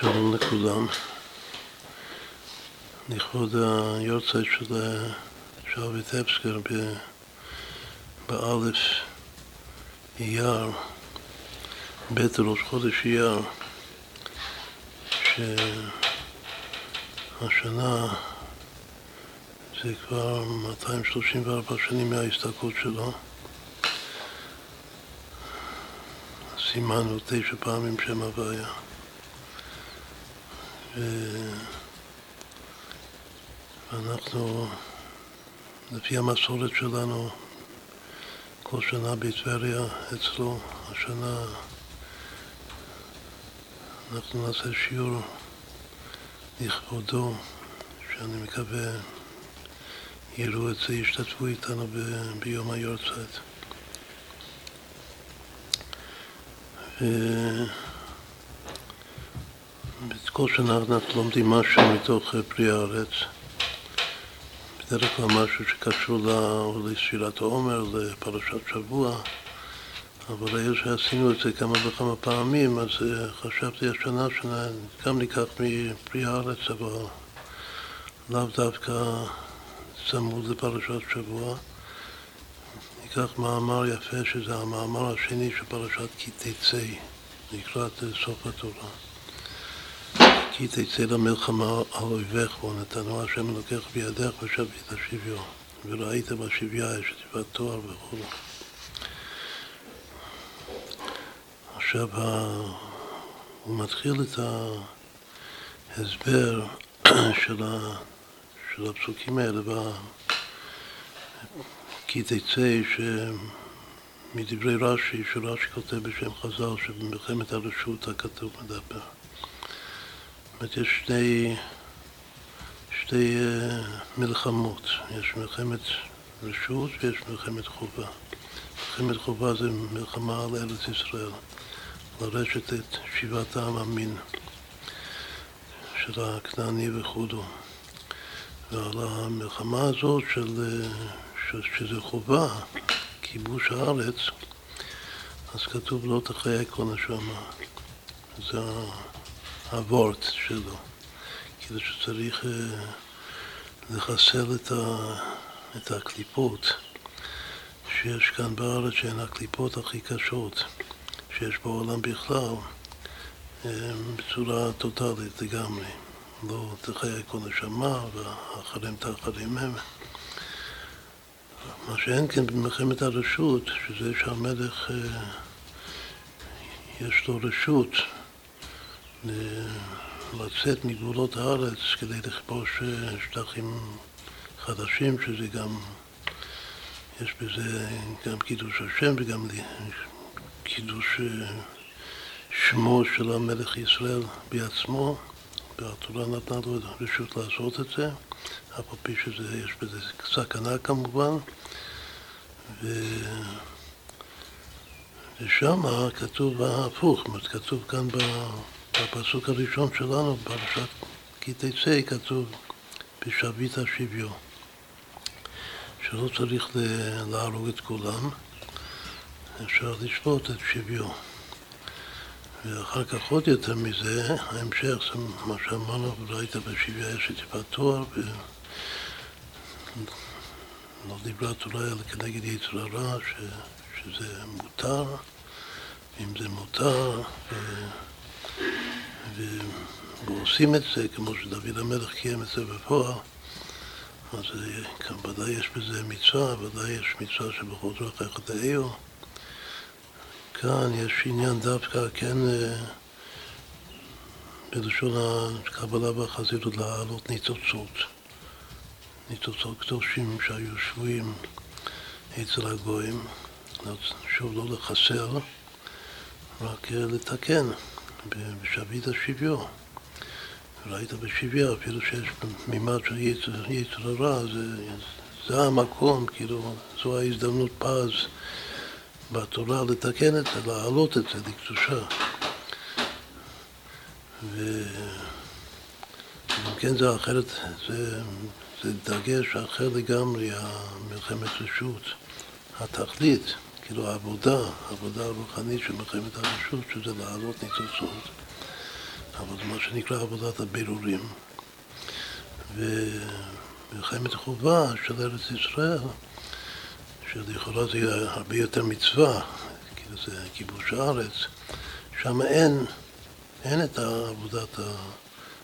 שלום לכולם. לכבוד היורצייט של שאול ויטבסקר באלף אייר, בית ראש חודש אייר, שהשנה זה כבר 234 שנים מההסתכלות שלו. סימנו תשע פעמים שם הוויה. ואנחנו, לפי המסורת שלנו, כל שנה בטבריה אצלו, השנה אנחנו נעשה שיעור לכבודו, שאני מקווה יראו את זה, ישתתפו איתנו ב- ביום היורצייט. כל שנה אנחנו לומדים משהו מתוך פרי הארץ. בדרך כלל משהו שקשור לספירת העומר, לפרשת שבוע, אבל היות שעשינו את זה כמה וכמה פעמים, אז חשבתי השנה שגם ניקח מפרי הארץ, אבל לאו דווקא צמוד לפרשת שבוע. ניקח מאמר יפה, שזה המאמר השני של פרשת כי תצא, לקראת סוף התורה. כי תצא למלחמה על אויביך ונתנו השם אלוקיך בידך ושבית השביו וראית בשביה יש תיבת תואר וכו'. עכשיו הוא מתחיל את ההסבר של, ה, של הפסוקים האלה כי תצא שמדברי רש"י, שרש"י כותב בשם חז"ל שבמלחמת הרשות הכתוב מדבר אומרת, יש שתי, שתי uh, מלחמות, יש מלחמת רשות ויש מלחמת חובה. מלחמת חובה זה מלחמה על ארץ ישראל, לרשת את שיבת העם המין של הכנעני וכודו. ועל המלחמה הזאת של, של, שזה חובה, כיבוש הארץ, אז כתוב לא תחיה כל נשמה. זה הוורט שלו, כאילו שצריך אה, לחסל את, ה, את הקליפות שיש כאן בארץ, שהן הקליפות הכי קשות שיש בעולם בכלל, בצורה טוטאלית לגמרי. לא תחיה כל נשמה ואחרים תאחרים הם. מה שאין כן במלחמת הרשות, שזה שהמלך אה, יש לו רשות לצאת מגבולות הארץ כדי לכבוש אה, שטחים חדשים, שזה גם, יש בזה גם קידוש השם וגם קידוש אה, שמו של המלך ישראל בעצמו, והתורה נתנה לו רשות לעשות את זה, אף על פי שיש בזה סכנה כמובן, ו... ושם כתוב ההפוך, כתוב כאן ב... בפסוק הראשון שלנו, בפרשת כי תצא, כתוב בשבית השביו, שלא צריך להרוג את כולם, אפשר לשפוט את שביו. ואחר כך עוד יותר מזה, ההמשך זה מה שאמרנו, ראית בשביה יש את טיפת תואר, ולא דיברה תורה אלא כנגד יצר הרע, שזה מותר, אם זה מותר, ו... ועושים את זה כמו שדוד המלך קיים את זה בפועל, אז כאן ודאי יש בזה מצווה, ודאי יש מצווה שבכל זאת איך תאיו. כאן יש עניין דווקא כן בלשון הקבלה והחזירות להעלות ניצוצות, ניצוצות קדושים שהיו שבויים אצל הגויים, שוב לא לחסר, רק לתקן. בשבית השוויו. ראית בשוויו, אפילו שיש מימד של יצר הרע, זה, זה המקום, כאילו, זו ההזדמנות פז בתורה לתקן את זה, להעלות את זה לקדושה. ואם כן זה אחרת, זה, זה דגש אחר לגמרי, המלחמת רשות, התכלית. כאילו העבודה, העבודה הרוחנית של מלחמת הרשות, שזה להעלות ניצוצות. אבל מה שנקרא עבודת הבירורים. ומלחמת החובה של ארץ ישראל, שלכאורה זה הרבה יותר מצווה, כאילו זה כיבוש הארץ, שם אין, אין את עבודת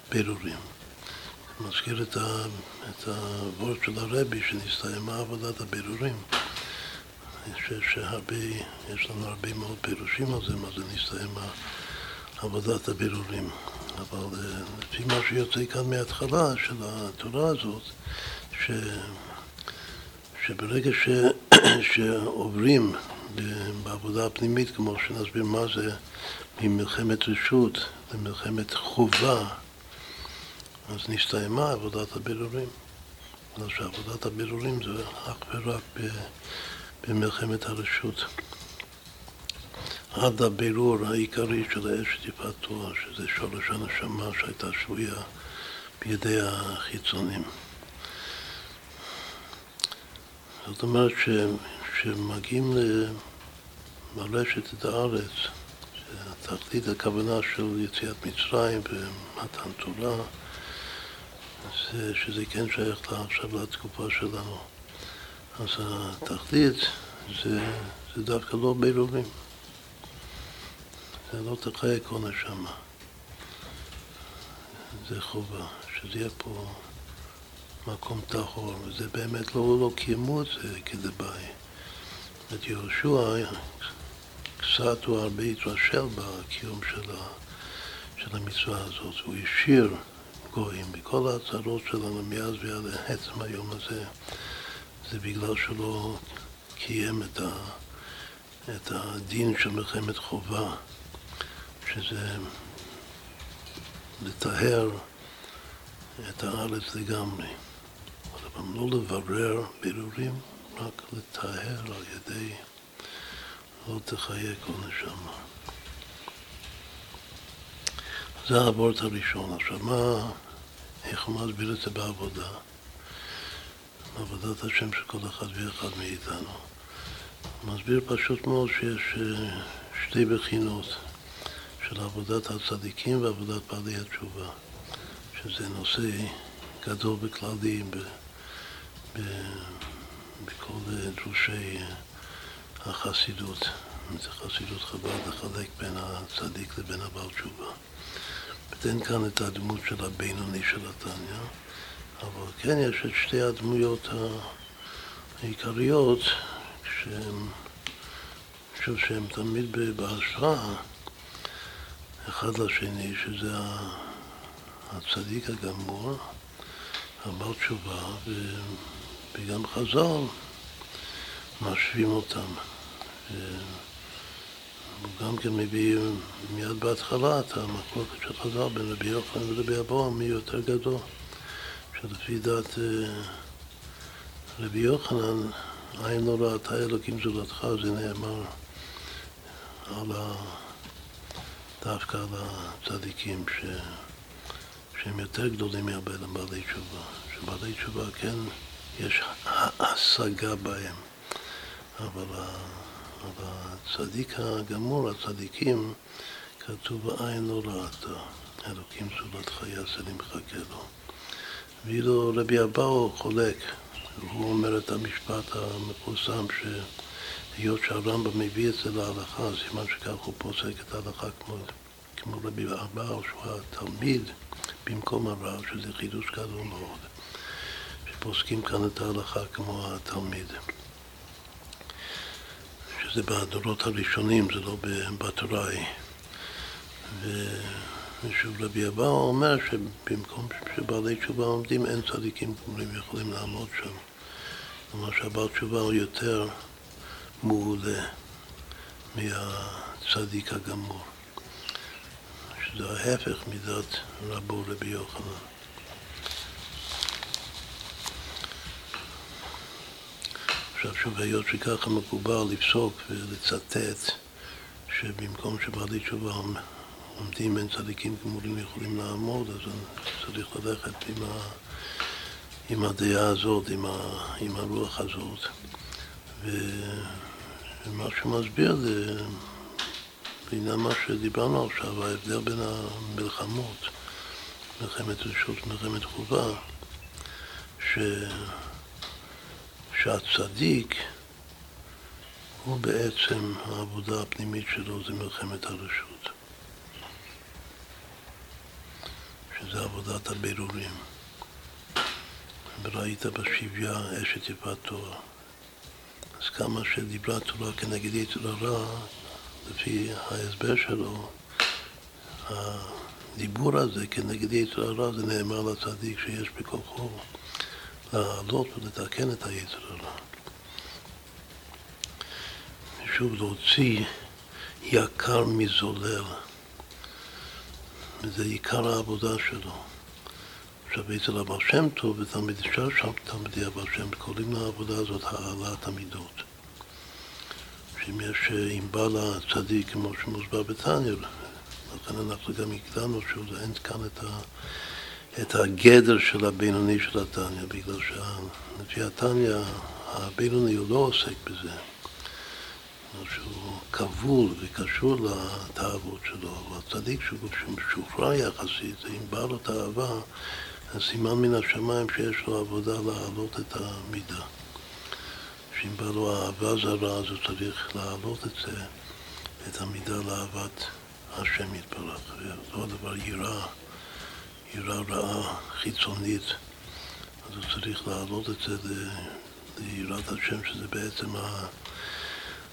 הבירורים. מזכיר את הוורד של הרבי שנסתיימה עבודת הבירורים. שהרבה, יש לנו הרבה מאוד פירושים על זה, מה זה נסתיים עבודת הבירורים. אבל אה, לפי מה שיוצא כאן מההתחלה של התורה הזאת, ש, שברגע ש, שעוברים בעבודה הפנימית, כמו שנסביר מה זה ממלחמת רשות למלחמת חובה, אז נסתיימה עבודת הבירורים. אז שעבודת הבירורים זה אך ורק במלחמת הרשות. עד הבירור העיקרי של האש טיפת תואר, שזה שורש הנשמה שהייתה שבויה בידי החיצונים. זאת אומרת שמגיעים למרשת את הארץ, תכלית הכוונה של יציאת מצרים ומתן תורה, שזה כן שייך עכשיו לתקופה שלנו. אז התכלית זה, זה דווקא לא בירורים. זה לא תחיה כל נשמה. זה חובה, שזה יהיה פה מקום טהור, וזה באמת לא, לא קיימו את זה כדבעי. את יהושע, קצת הוא הרבה התרשל בקיום של, ה, של המצווה הזאת. הוא השאיר גויים בכל ההצהרות שלנו מאז ועד עצם היום הזה. זה בגלל שלא קיים את, ה, את הדין של מלחמת חובה, שזה לטהר את הארץ לגמרי. אבל לא לברר בירורים, רק לטהר על ידי לא תחיה כל נשמה. זה האבורט הראשון. עכשיו, מה, איך הוא מסביר את זה בעבודה? עבודת השם של כל אחד ואחד מאיתנו. מסביר פשוט מאוד שיש אה, שתי בחינות של עבודת הצדיקים ועבודת בעלי התשובה, שזה נושא גדול בכללי ב, ב, בכל דרושי החסידות. זה חסידות חב"ד לחלק בין הצדיק לבין הבעל תשובה. ותן כאן את הדמות של הבינוני של התניא. אבל כן יש את שתי הדמויות העיקריות שהן, חושב שהן תמיד בהשראה אחד לשני, שזה הצדיק הגמור, הבעל תשובה, וגם חז"ל משווים אותם. הוא גם כן מביא מיד בהתחלה את המחלוקת של חז"ל בין רבי יוחנן ורבי אברהם, מי יותר גדול. שלפי דעת אה, רבי יוחנן, עין לא ראתה אלוקים זולתך, זה נאמר על ה... דווקא על הצדיקים ש... שהם יותר גדולים מבעלי תשובה. שבעלי תשובה כן יש השגה בהם, אבל, ה... אבל הצדיק הגמור, הצדיקים, כתוב עין לא ראתה, אלוקים זולתך יעשה לי מחכה לו. ואילו רבי אבאו חולק, הוא אומר את המשפט המפורסם שהיות שהרמב"ם מביא את זה להלכה, סימן שכך הוא פוסק את ההלכה כמו, כמו רבי אבאו, שהוא התלמיד במקום הרב, שזה חידוש גדול מאוד, שפוסקים כאן את ההלכה כמו התלמיד. שזה בדורות הראשונים, זה לא בתורה. ושוב רבי אבאו אומר שבמקום שבעלי תשובה עומדים אין צדיקים גמורים יכולים לעמוד שם. כלומר שהבעל תשובה הוא יותר מעולה מהצדיק הגמור. שזה ההפך מדעת רבו רבי יוחנן. עכשיו שוב, היות שככה מקובל לפסוק ולצטט שבמקום שבעלי תשובה עומדים בין צדיקים גמורים יכולים לעמוד, אז צריך ללכת עם, ה, עם הדעה הזאת, עם, ה, עם הרוח הזאת. ו, ומה שהוא מסביר זה בעניין מה שדיברנו עכשיו, ההבדל בין המלחמות, מלחמת רשות ומלחמת חובה, ש... שהצדיק הוא בעצם, העבודה הפנימית שלו זה מלחמת הרשות. שזה עבודת הבירורים. וראית בשביה אשת יפת תורה. אז כמה שדיברה תורה כנגד יצר הרע, לפי ההסבר שלו, הדיבור הזה כנגד יצר הרע זה נאמר לצדיק שיש בכוחו לעלות ולתקן את היצר הרע. שוב, להוציא יקר מזולל. וזה עיקר העבודה שלו. עכשיו, אצל הבעל שם טוב ותלמיד אפשר שם תלמידי הבעל שם, קוראים לעבודה הזאת העלאת המידות. שאם יש, אם בא לצדיק, כמו שמוסבר בתניא, לכן אנחנו גם הגדרנו שאין כאן את, ה, את הגדר של הבינוני של התניא, בגלל שלפי התניא הבינוני הוא לא עוסק בזה. שהוא כבול וקשור לתאוות שלו, אבל צדיק שהוא משוחרר יחסית, אם בא לו תאווה, אז סימן מן השמיים שיש לו עבודה להעלות את המידה. שאם בא לו אהבה זרה, אז הוא צריך להעלות את זה, את המידה לאהבת השם יתברך. ואותו הדבר יראה, יראה רעה חיצונית, אז הוא צריך להעלות את זה ליראת השם, שזה בעצם ה...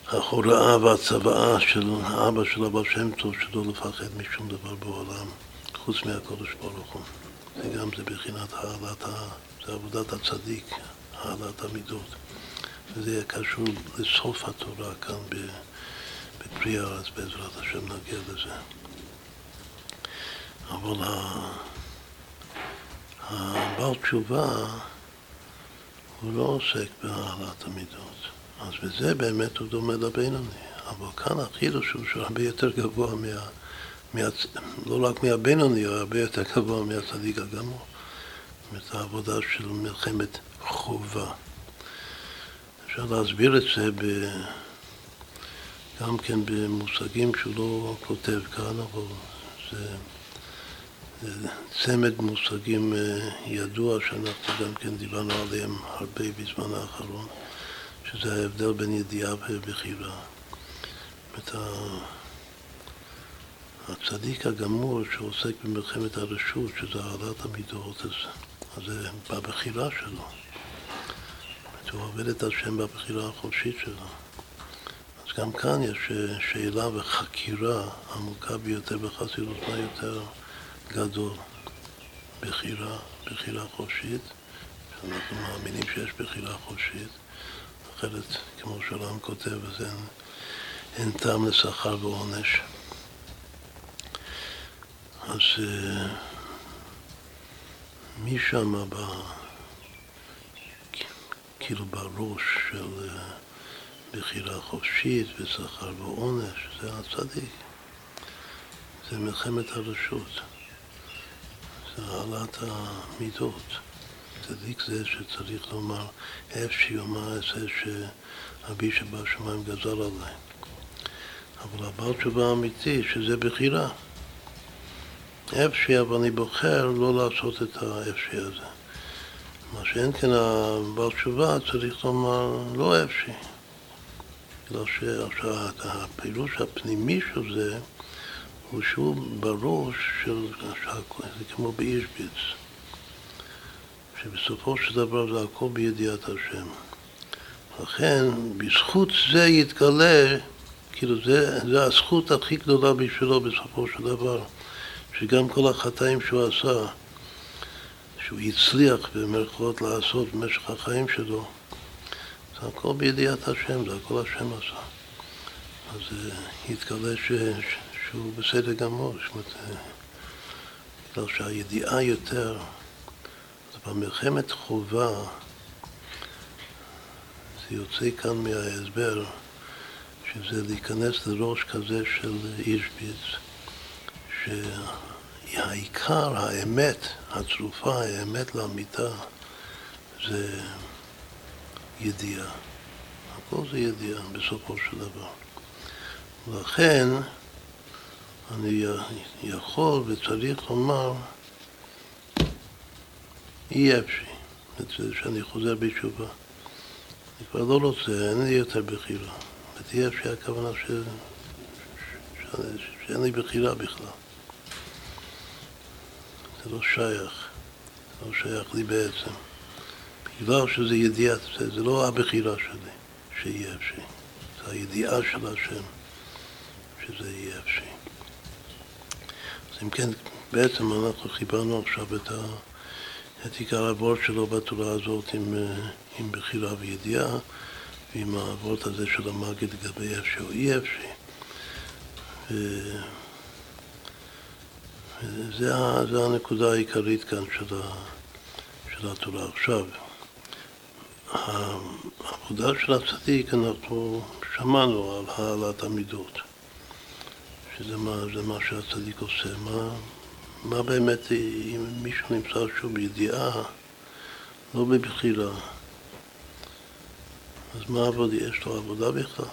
ההוראה והצוואה של האבא של אבא שם טוב שלא לפחד משום דבר בעולם חוץ מהקודש ברוך הוא. וגם זה בחינת העלת, ה... זה עבודת הצדיק, העלת המידות. וזה קשור לסוף התורה כאן בפרי הארץ, בעזרת השם נגיע לזה. אבל הבעל תשובה הוא לא עוסק בהעלת המידות. אז בזה באמת הוא דומה לבינוני. אבל כאן החידוש הוא שהוא הרבה יותר גבוה מה... מה... לא רק מהבינוני, הוא הרבה יותר גבוה מהצדיק הגמור. זאת העבודה של מלחמת חובה. אפשר להסביר את זה ב... גם כן במושגים שהוא לא כותב כאן, אבל זה, זה צמד מושגים אה, ידוע שאנחנו גם כן דיברנו עליהם הרבה בזמן האחרון. שזה ההבדל בין ידיעה ובחירה. את הצדיק הגמור שעוסק במלחמת הרשות, שזה העלאת המידות, אז, זה בבחירה שלו. הוא עובד את השם בבחירה החופשית שלו. אז גם כאן יש שאלה וחקירה עמוקה ביותר בחסידות, מה יותר גדול? בחירה, בחירה חופשית, שאנחנו מאמינים שיש בחירה חופשית, אחרת, כמו שהעולם כותב, אז אין, אין טעם לשכר ועונש. אז uh, מי שם ב... כאילו בראש של uh, בחירה חופשית ושכר ועונש, זה הצדיק. זה מלחמת הרשות. זה העלאת המידות. צדיק זה שצריך לומר, איפה שיאמר את שאבי שבשמיים גזל עליי. אבל הבעל תשובה אמיתי, שזה בחירה. אפשי, אבל אני בוחר לא לעשות את האפשי הזה. מה שאין כן הבעל תשובה צריך לומר לא אפשי. בגלל שהפירוש הפנימי של זה הוא שהוא בראש של, זה כמו באישביץ. שבסופו של דבר זה הכל בידיעת השם. לכן, בזכות זה יתגלה, כאילו זה, זה הזכות הכי גדולה בשבילו בסופו של דבר, שגם כל החטאים שהוא עשה, שהוא הצליח במרכאות לעשות במשך החיים שלו, זה הכל בידיעת השם, זה הכל השם עשה. אז יתגלה ש, שהוא בסדר גמור, זאת אומרת, בגלל שהידיעה יותר במלחמת חובה, זה יוצא כאן מההסבר, שזה להיכנס לראש כזה של אישביץ, שהעיקר, האמת הצרופה, האמת לאמיתה, זה ידיעה. הכל זה ידיעה בסופו של דבר. ולכן, אני יכול וצריך לומר אי אפשי, שאני חוזר בתשובה. אני כבר לא רוצה, אין לי יותר בחירה. ותהיה אפשי הכוונה ש... ש... שאין לי בחירה בכלל. זה לא שייך, זה לא שייך לי בעצם. בגלל שזה ידיעה, זה, זה לא הבחירה שלי שיהיה אפשי, זה הידיעה של השם שזה יהיה אפשי. אז אם כן, בעצם אנחנו חיברנו עכשיו את, ה, את עיקר הוורד שלו בתורה הזאת עם, עם בחירה וידיעה ועם הוורד הזה של המגיד לגבי אפשי או אי אפשי. וזה הנקודה העיקרית כאן של, ה, של התורה. עכשיו, העבודה של הצדיק, אנחנו שמענו על העלאת המידות, שזה מה, מה שהצדיק עושה. מה, מה באמת, אם מישהו נמצא שוב בידיעה, לא בבחירה, אז מה עבודה? יש לו עבודה בכלל?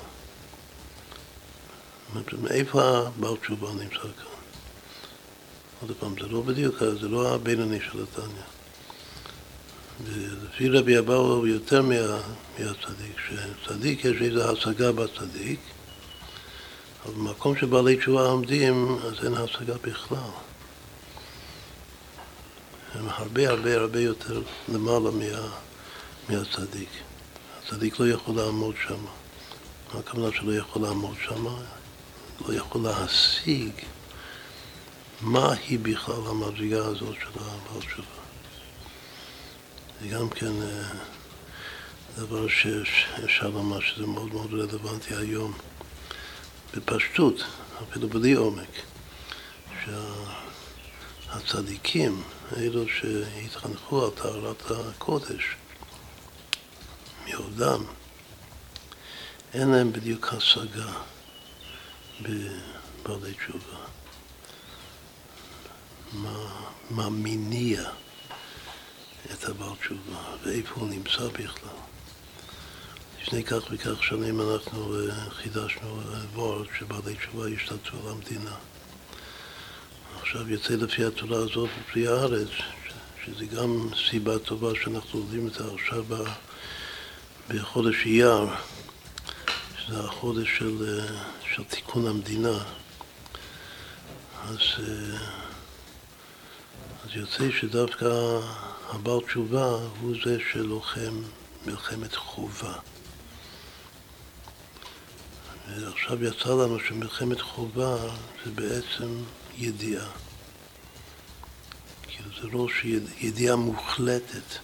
מאיפה הבעל תשובה נמצא כאן? עוד פעם, זה לא בדיוק, זה לא הבינוני של התניא. ולפי רבי אבאו הוא יותר מה, מהצדיק, שצדיק יש איזו השגה בצדיק, אבל במקום שבעלי תשובה עומדים, אז אין השגה בכלל. הם הרבה הרבה הרבה יותר למעלה מה, מהצדיק. הצדיק לא יכול לעמוד שם. מה הכוונה שלא יכול לעמוד שם? לא יכול להשיג מה היא בכלל המדרגה הזאת של הבעל תשובה. זה גם כן אה, דבר שאפשר לומר שזה מאוד מאוד רלוונטי היום בפשטות, אפילו בלי עומק, שהצדיקים, אלו שהתחנכו על טהרת הקודש, מיהודם, אין להם בדיוק השגה בבעלי תשובה. מה, מה מניע את הבעל תשובה, ואיפה הוא נמצא בכלל. לפני כך וכך שנים אנחנו חידשנו וורד שבעלי תשובה ישתתפו על המדינה. עכשיו יוצא לפי התורה הזאת בפרי הארץ, שזה גם סיבה טובה שאנחנו לומדים את זה עכשיו בחודש אייר, שזה החודש של, אה, של תיקון המדינה. אז, אז יוצא שדווקא הבעל תשובה הוא זה שלוחם מלחמת חובה. ועכשיו יצא לנו שמלחמת חובה זה בעצם ידיעה. כאילו זה לא ידיעה מוחלטת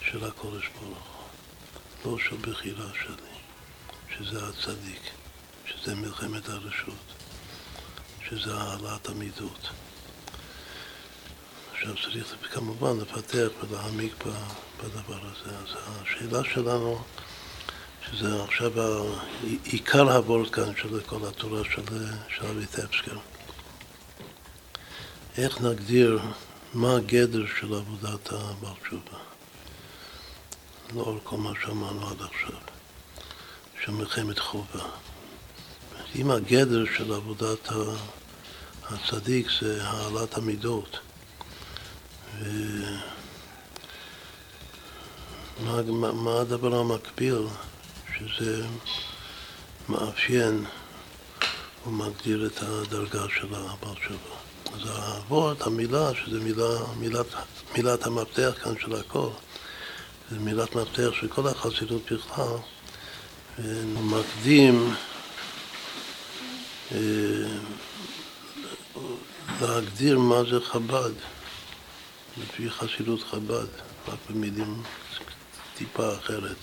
של הקודש ברוך הוא, לא של בחירה שלי, שזה הצדיק, שזה מלחמת הרשות, שזה העלאת המידות. עכשיו צריך כמובן לפתח ולהעמיק בדבר הזה. אז השאלה שלנו, שזה עכשיו עיקר הוורד כאן של כל התורה של, של אביטבסקר, איך נגדיר מה הגדר של עבודת הבעל תשובה, לאור כל מה שאמרנו עד עכשיו, של מלחמת חובה. אם הגדר של עבודת הצדיק זה העלאת המידות, מה, מה, מה הדבר המקביל שזה מאפיין ומגדיר את הדרגה של הבעל תשובה. אז האבות, המילה, שזה מילה, מילת, מילת המפתח כאן של הכל, זה מילת מפתח של כל החסידות בכלל, ומקדים אה, להגדיר מה זה חב"ד. לפי חסידות חב"ד, רק במילים טיפה אחרת.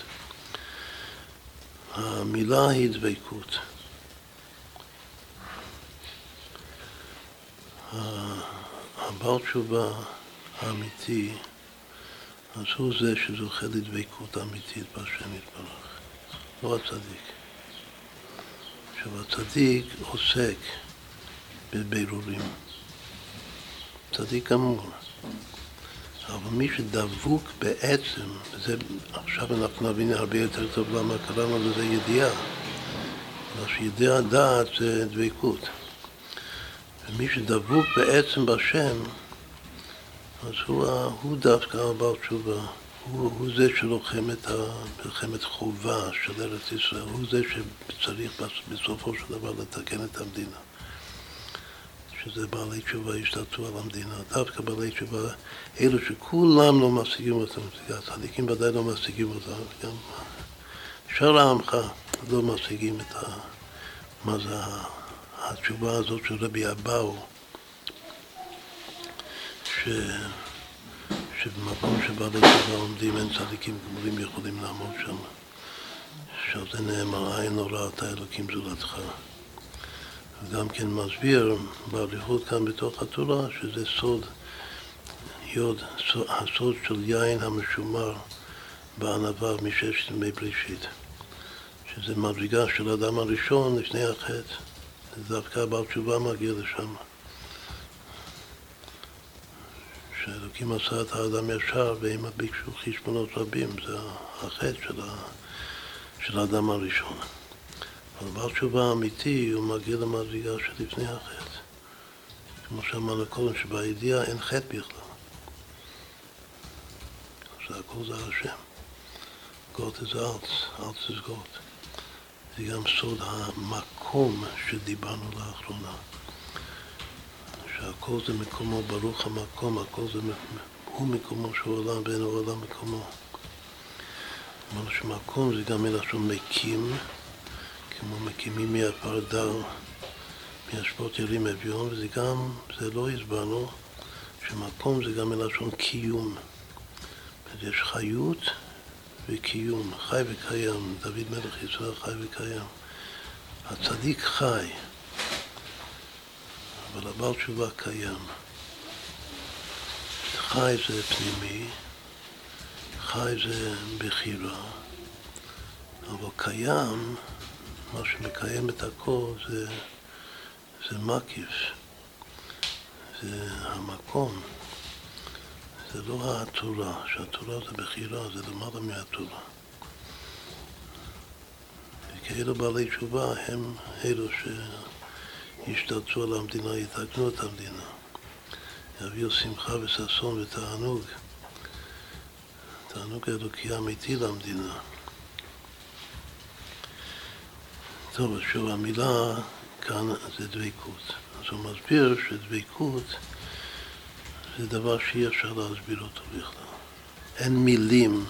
המילה היא דבקות. הבעל תשובה האמיתי, אז הוא זה שזוכה לדבקות אמיתית בהשם יתברך, לא הצדיק. עכשיו, הצדיק עוסק בבירורים. צדיק גמור. אבל מי שדבוק בעצם, וזה עכשיו אנחנו נבין הרבה יותר טוב למה קראנו לזה ידיעה, בגלל שידיעה דעת זה דבקות. ומי שדבוק בעצם בשם, אז הוא, הוא דווקא הבעל תשובה. הוא, הוא זה שלוחם את מלחמת חובה של ארץ ישראל, הוא זה שצריך בסופו של דבר לתקן את המדינה. שזה בעלי תשובה ישתתפו על המדינה. דווקא בעלי תשובה, אלו שכולם לא משיגים אותם, הצדיקים ודאי לא משיגים אותם, גם שאר העמך לא משיגים את ה... מה זה התשובה הזאת של רבי אבאו, ש... שבמקום שבעלי תשובה עומדים אין צדיקים גמורים יכולים לעמוד שם. שעל זה נאמר, עין לא ראתה אלוקים זולתך. וגם כן מסביר באריכות כאן בתוך התורה שזה סוד, יוד, הסוד של יין המשומר בענווה מששת ימי בראשית. שזה מדרגה של האדם הראשון לפני החטא. דווקא הבעל תשובה מגיע לשם. שאלוקים עשה את האדם ישר והם ביקשו חשבונות רבים, זה החטא של, ה... של האדם הראשון. אבל בעל תשובה אמיתי הוא מגיע למדרגה שלפני החטא. כמו שאמרנו קודם, שבידיעה אין חטא בכלל. זה הכל זה השם. גוט זה ארץ, ארץ זה גוט. זה גם סוד המקום שדיברנו לאחרונה. שהכל זה מקומו, ברוך המקום, הכל זה הוא מקומו של עולם ואין העולם מקומו. אמרנו שמקום זה גם מלשון מקים, כמו מקימים מעפר דר, מהשפות ירים אביון, וזה גם, זה לא הסברנו, שמקום זה גם מלשון קיום. יש חיות וקיום, חי וקיים. דוד מלך ישראל חי וקיים. הצדיק חי, אבל הבעל תשובה קיים. חי זה פנימי, חי זה בחירה, אבל קיים, מה שמקיים את הכל זה, זה מקיף, זה המקום. זה לא התורה, שהתורה זה בחירה, זה למעלה מהתורה. וכאלו בעלי תשובה הם אלו שישתלטו על המדינה, יתקנו את המדינה. יביאו שמחה וששון ותענוג, תענוג אלוקי אמיתי למדינה. טוב, שוב, המילה כאן זה דבקות. אז הוא מסביר שדבקות זה דבר שאי אפשר להסביר אותו בכלל. אין מילים,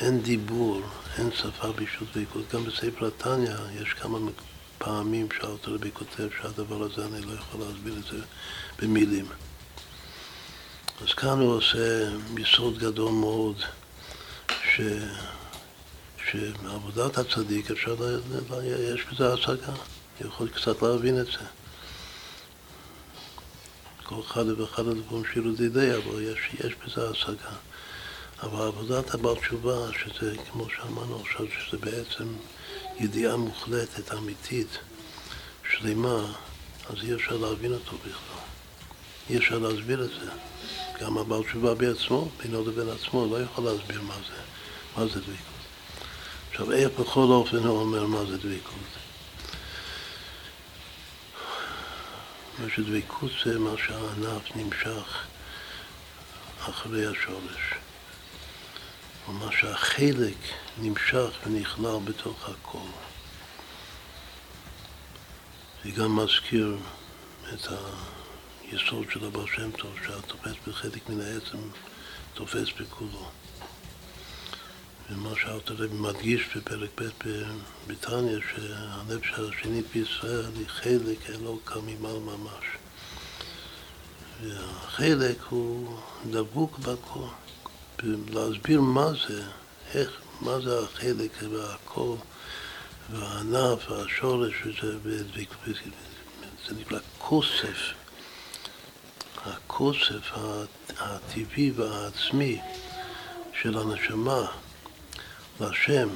אין דיבור, אין שפה בשביל דבקות. גם בספר התניא יש כמה פעמים שאלתר רבי כותב שהדבר הזה אני לא יכול להסביר את זה במילים. אז כאן הוא עושה יסוד גדול מאוד, ש... שעבודת הצדיק אפשר, ל... יש בזה השגה, יכול קצת להבין את זה. כל אחד ואחד הדברים שירו דידי, אבל יש, יש בזה השגה. אבל עבודת הבעל תשובה, שזה, כמו שאמרנו עכשיו, שזה בעצם ידיעה מוחלטת, אמיתית, שלמה, אז אי אפשר להבין אותו בכלל. אי אפשר להסביר את זה. גם הבעל תשובה בעצמו, בינו לבין עצמו, לא יכול להסביר מה זה, מה זה דבקות. עכשיו, איך בכל אופן הוא אומר מה זה דבקות? מה שדבקות זה מה שהענף נמשך אחרי השורש. או מה שהחלק נמשך ונכלל בתוך הכל. זה גם מזכיר את היסוד של הבעל שם טוב, שהתופס בחלק מן העצם תופס בכולו. ומה שאלתר מדגיש בפרק ב' שהלב של השנית בישראל היא חלק אלוקא ממעל ממש. והחלק הוא דבוק בכל. להסביר מה זה, איך, מה זה החלק והכל, והענף והשורש, וזה, זה נקרא כוסף. הכוסף הטבעי והעצמי של הנשמה. להשם,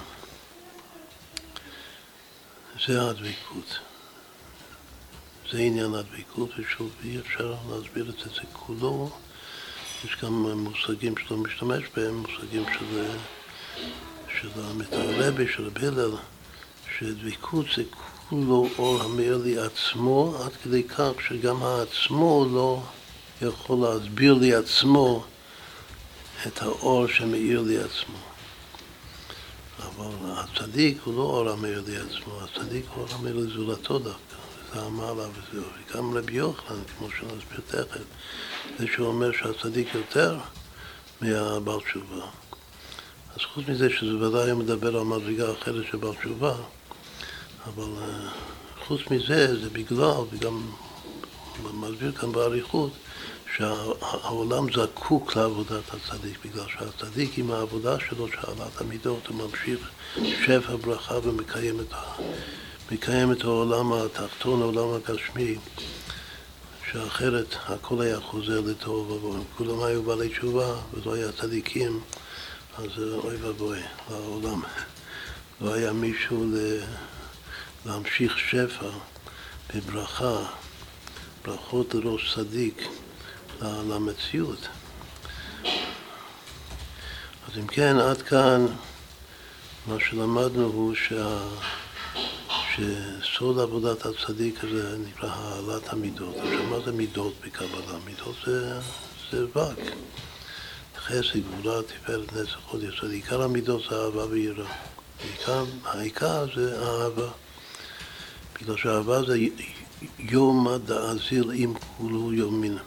זה הדבקות. זה עניין הדבקות, ושוב, אי אפשר להסביר את זה כולו. יש גם מושגים שלא משתמש בהם, מושגים של, של המתרבי, של הבל, שדבקות זה כולו אור המאיר לי עצמו, עד כדי כך שגם העצמו לא יכול להסביר לי עצמו את האור שמאיר לי עצמו. אבל הצדיק הוא לא אור המאיר לי עצמו, הצדיק הוא אור המאיר לזולתו דווקא, זה המעלה וזהו. וגם רבי יוחנן, כמו שנסביר תכף, זה שהוא אומר שהצדיק יותר מהבעל תשובה. אז חוץ מזה שזה ודאי מדבר על מדרגה אחרת של בעל תשובה, אבל אה, חוץ מזה, זה בגלל, וגם מסביר כאן באריכות, שהעולם זקוק לעבודת הצדיק, בגלל שהצדיק עם העבודה שלו, שעלת המידות, הוא ממשיך שפע ברכה ומקיים את, מקיים את העולם התחתון, העולם הגשמי, שאחרת הכל היה חוזר לטוב ובואי. כולם היו בעלי תשובה ולא היה צדיקים, אז אוי ואבוי לעולם. לא היה מישהו להמשיך שפע בברכה, ברכות לראש צדיק. למציאות. אז אם כן, עד כאן מה שלמדנו הוא שה... שסוד עבודת הצדיק הזה נקרא העלאת המידות. עכשיו, מה זה מידות בקבלה? מידות זה, זה וק. חסד, גבולה, תפארת, נצח, עוד יסוד. עיקר המידות זה אהבה ויראה. העיקר, העיקר זה אהבה. בגלל שאהבה זה יומא דאזיל עם כולו יומין.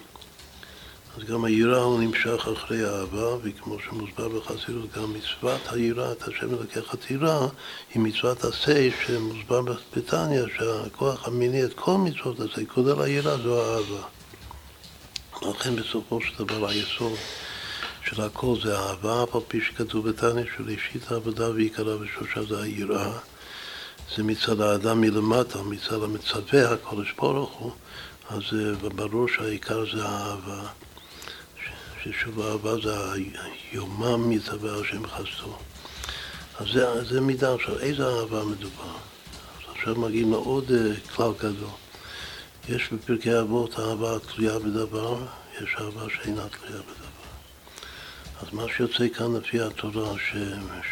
אז גם היראה הוא נמשך אחרי האהבה, וכמו שמוסבר בחסידות, גם מצוות היראת השם אלוקיך תירא היא מצוות עשה שמוסבר בתניא, שהכוח המיני את כל מצוות עשה, כולל היראה, זו האהבה. לכן בסופו של דבר היסוד של הכל זה אהבה, אף על פי שכתוב בתניא שראשית העבודה ועיקרה ושלושה זה היראה. זה מצד האדם מלמטה, מצד המצווה הקודש ברוך הוא, אז ברור שהעיקר זה האהבה. ששוב אהבה זה היומם מצווה השם חסדו. אז זה, זה מידה. עכשיו, איזה אהבה מדובר? אז עכשיו מגיעים לעוד uh, כלל גדול. יש בפרקי אבות אהבה תלויה בדבר, יש אהבה שאינה תלויה בדבר. אז מה שיוצא כאן לפי התורה, ש,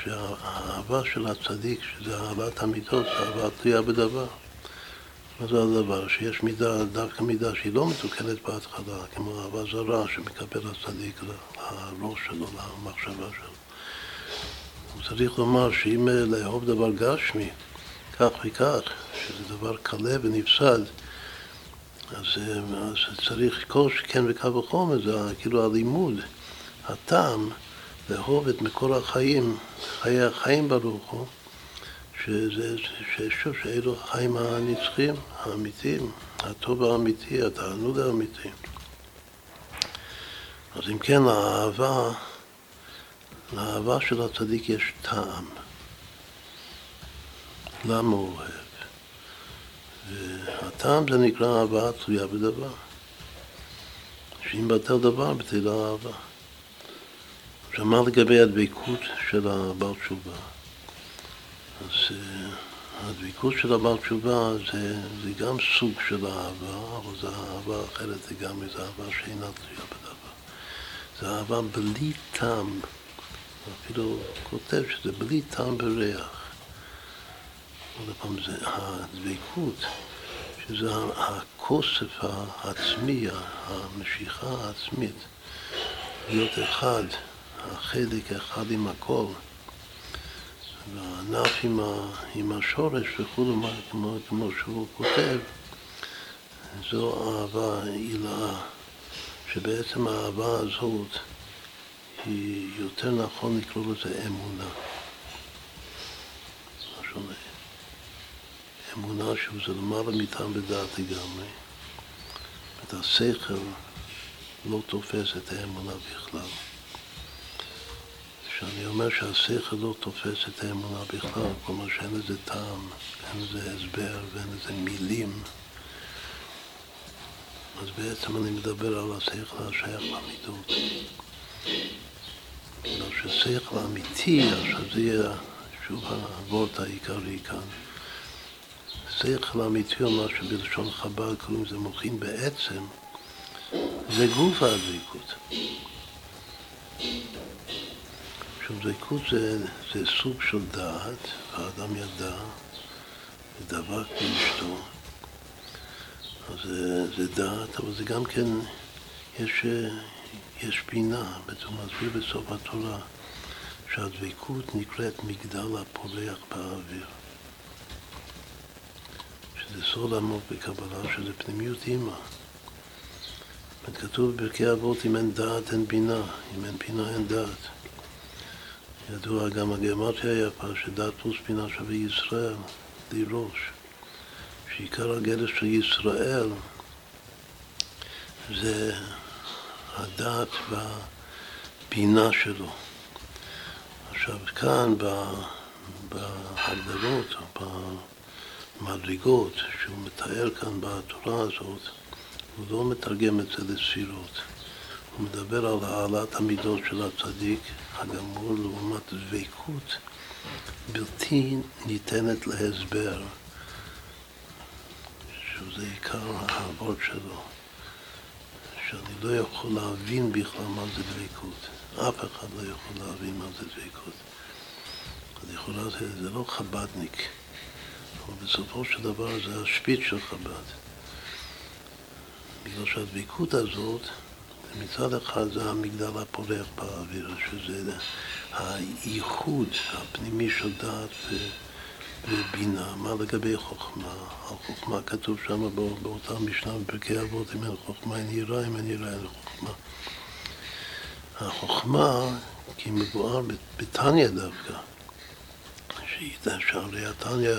שהאהבה של הצדיק, שזה אהבת המידות, זה אהבה תלויה בדבר. זה הדבר? שיש מידה, דווקא מידה שהיא לא מתוקנת בהתחלה, כמו אהבה זרה שמקבל הצדיק לראש שלו, למחשבה שלו. הוא צריך לומר שאם לאהוב דבר גשמי, כך וכך, שזה דבר קלה ונפסד, אז, אז צריך כל שכן וקו וחומר, זה כאילו הלימוד, הטעם, לאהוב את מקור החיים, חיי החיים ברוך הוא. שזה, ששוב, שאלו החיים הנצחיים, האמיתיים, הטוב האמיתי, התענוג האמיתי. אז אם כן, לאהבה, לאהבה של הצדיק יש טעם. למה הוא אוהב? והטעם זה נקרא אהבה תלויה בדבר. שאם בטל דבר, בטלה אהבה. מה לגבי הדבקות של הבעל תשובה? אז אה, הדביקות של הבעל תשובה זה, זה גם סוג של אהבה, אבל זו אהבה אחרת לגמרי, זו אהבה שאינה תלויה בדבר. זו אהבה בלי טעם, אפילו כותב שזה בלי טעם בריח. עוד פעם, זה הדבקות, שזה הכוסף העצמי, המשיכה העצמית, להיות אחד, החלק אחד עם הכל. והענף עם, ה, עם השורש וכו', כמו, כמו שהוא כותב, זו אהבה עילאה, שבעצם האהבה הזאת היא יותר נכון לקרוא לזה אמונה. אמונה שזה למעלה מטעם בדעת לגמרי. את השכל לא תופס את האמונה בכלל. כשאני אומר שהשכל לא תופס את האמונה בכלל, כלומר שאין לזה טעם, אין לזה הסבר ואין לזה מילים, אז בעצם אני מדבר על השכל השייך למידות. כלומר ששכל אמיתי, עכשיו זה יהיה שוב הוורט העיקרי כאן. שכל אמיתי, או מה שבלשון חב"ד קוראים לזה מוחין בעצם, זה גוף הדביקות. עכשיו דבקות זה, זה סוג של דעת, האדם ידע, ודבק באשתו. אז זה, זה דעת, אבל זה גם כן, יש, יש בינה, בעצם מסביר בסוף התורה, שהדבקות נקראת מגדל הפורח באוויר. שזה סוד עמוק בקבלה, שזה פנימיות אימא. כתוב בפרקי אבות, אם אין דעת אין בינה, אם אין בינה אין דעת. ידוע גם הגרמטיה היפה, שדעת פלוס בינה שווה ישראל, לי ראש. שעיקר הגדר של ישראל זה הדעת והבינה שלו. עכשיו, כאן בהגדרות, במדרגות שהוא מתאר כאן בתורה הזאת, הוא לא מתרגם את זה לספירות. הוא מדבר על העלאת המידות של הצדיק הגמור לעומת דבקות בלתי ניתנת להסבר, שזה עיקר העבוד שלו, שאני לא יכול להבין בכלל מה זה דבקות. אף אחד לא יכול להבין מה זה דבקות. אז לכאורה זה, זה לא חב"דניק, אבל בסופו של דבר זה השפיץ של חב"ד. בגלל שהדבקות הזאת, מצד אחד זה המגדל הפורח באוויר, שזה הייחוד הפנימי של דעת ובינה. מה לגבי חוכמה? על חוכמה כתוב שם באותה משנה בפרקי אבות, אם אין חוכמה אין יראה, אם אין יראה אין חוכמה. החוכמה, כי מבואר בתניא דווקא, שהרי התניא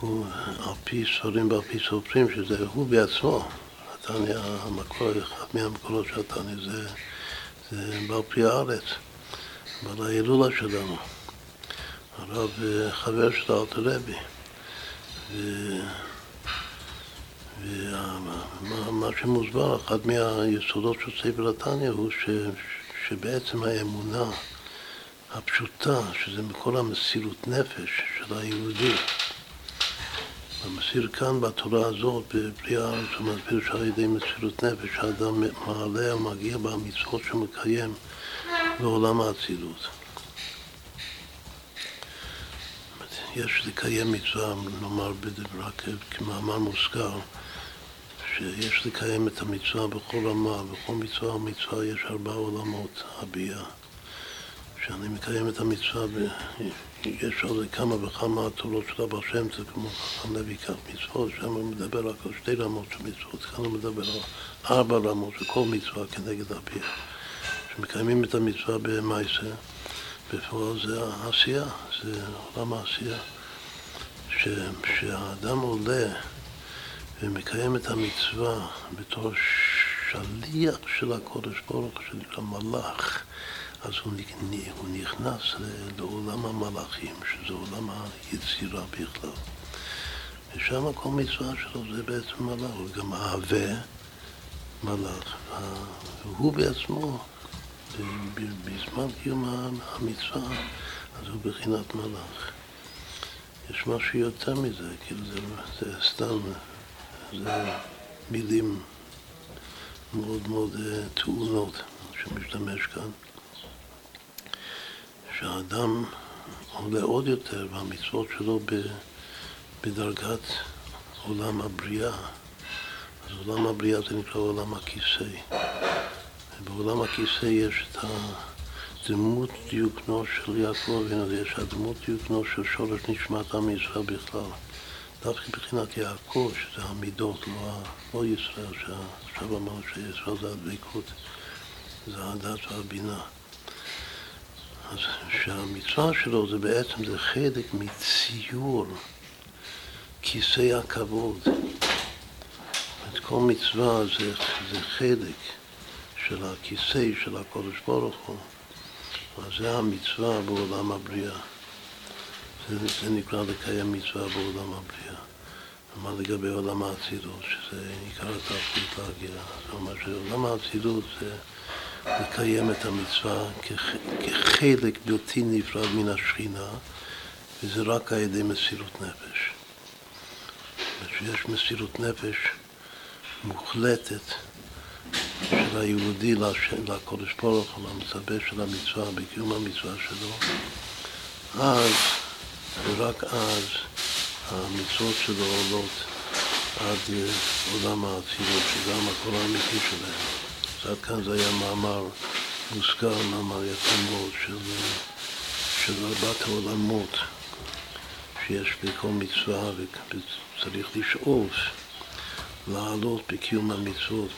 הוא על פי ספרים ועל פי סופרים, שזה הוא בעצמו, התניא, המקור, אחד מהמקורות של התניא זה, זה בעל פי הארץ, בעל ההילולה שלנו, הרב אה, חבר של אלתר רבי. ומה שמוסבר, אחד מהיסודות של ספר התניא הוא ש, שבעצם האמונה הפשוטה, שזה מכל המסירות נפש של היהודי, המסיר כאן בתורה הזאת, בפרי הארץ, הוא מסביר שעל ידי מסירות נפש, האדם מעלה ומגיע במצוות שהוא מקיים בעולם האצילות. יש לקיים מצווה, נאמר רק כמאמר מוזכר, שיש לקיים את המצווה בכל רמה, בכל מצווה ומצווה יש ארבע עולמות הביאה. כשאני מקיים את המצווה, יש עוד כמה וכמה תורות של אבא שם זה כמו לוי כך מצוות, שם הוא מדבר רק על שתי רמות של מצוות, כאן הוא מדבר על ארבע רמות של כל מצווה כנגד הביאה. כשמקיימים את המצווה במעשה, בפועל זה העשייה, זה עולם העשייה. כשהאדם עולה ומקיים את המצווה בתור שליח של הקודש ברוך שנקרא מלאך, אז הוא נכנס לעולם המלאכים, שזה עולם היצירה בכלל. ושם כל מצווה שלו זה בעצם מלאך, הוא גם מהווה מלאך. והוא בעצמו, בזמן קיום המצווה, אז הוא בחינת מלאך. יש משהו יותר מזה, כאילו זה, זה סתם, זה מילים מאוד מאוד אה, טעונות שמשתמש כאן. שהאדם עולה עוד יותר והמצוות שלו בדרגת עולם הבריאה. אז עולם הבריאה זה נקרא עולם הכיסא. ובעולם הכיסא יש את הדמות דיוקנו של יעקב אבינו, יש הדמות דיוקנו של שורש נשמת עם ישראל בכלל. דווקא מבחינת יעקב, שזה המידות, לא, לא ישראל, שעכשיו אמרנו שישראל זה הדבקות, זה הדת והבינה. אז שהמצווה שלו זה בעצם זה חלק מציור כיסא הכבוד. את כל מצווה זה, זה חלק של הכיסא של הקודש ברוך הוא. אז זה המצווה בעולם הבריאה. זה, זה נקרא לקיים מצווה בעולם הבריאה. מה לגבי עולם האצילות, שזה עיקר התפקיד להגיע. זאת אומרת שעולם האצילות זה... לקיים את המצווה כחלק בלתי נפרד מן השכינה, וזה רק על ידי מסירות נפש. שיש מסירות נפש מוחלטת של היהודי לקודש ברוך הוא, למצווה של המצווה, בקיום המצווה שלו, אז, ורק אז, המצוות שלו עולות עד עולם האצילות, שזה המקור האמיתי שלהם. אז עד כאן זה היה מאמר מוזכר, מאמר יפה מאוד של, של ארבעת העולמות שיש בכל מצווה וצריך לשאוף לעלות בקיום המצוות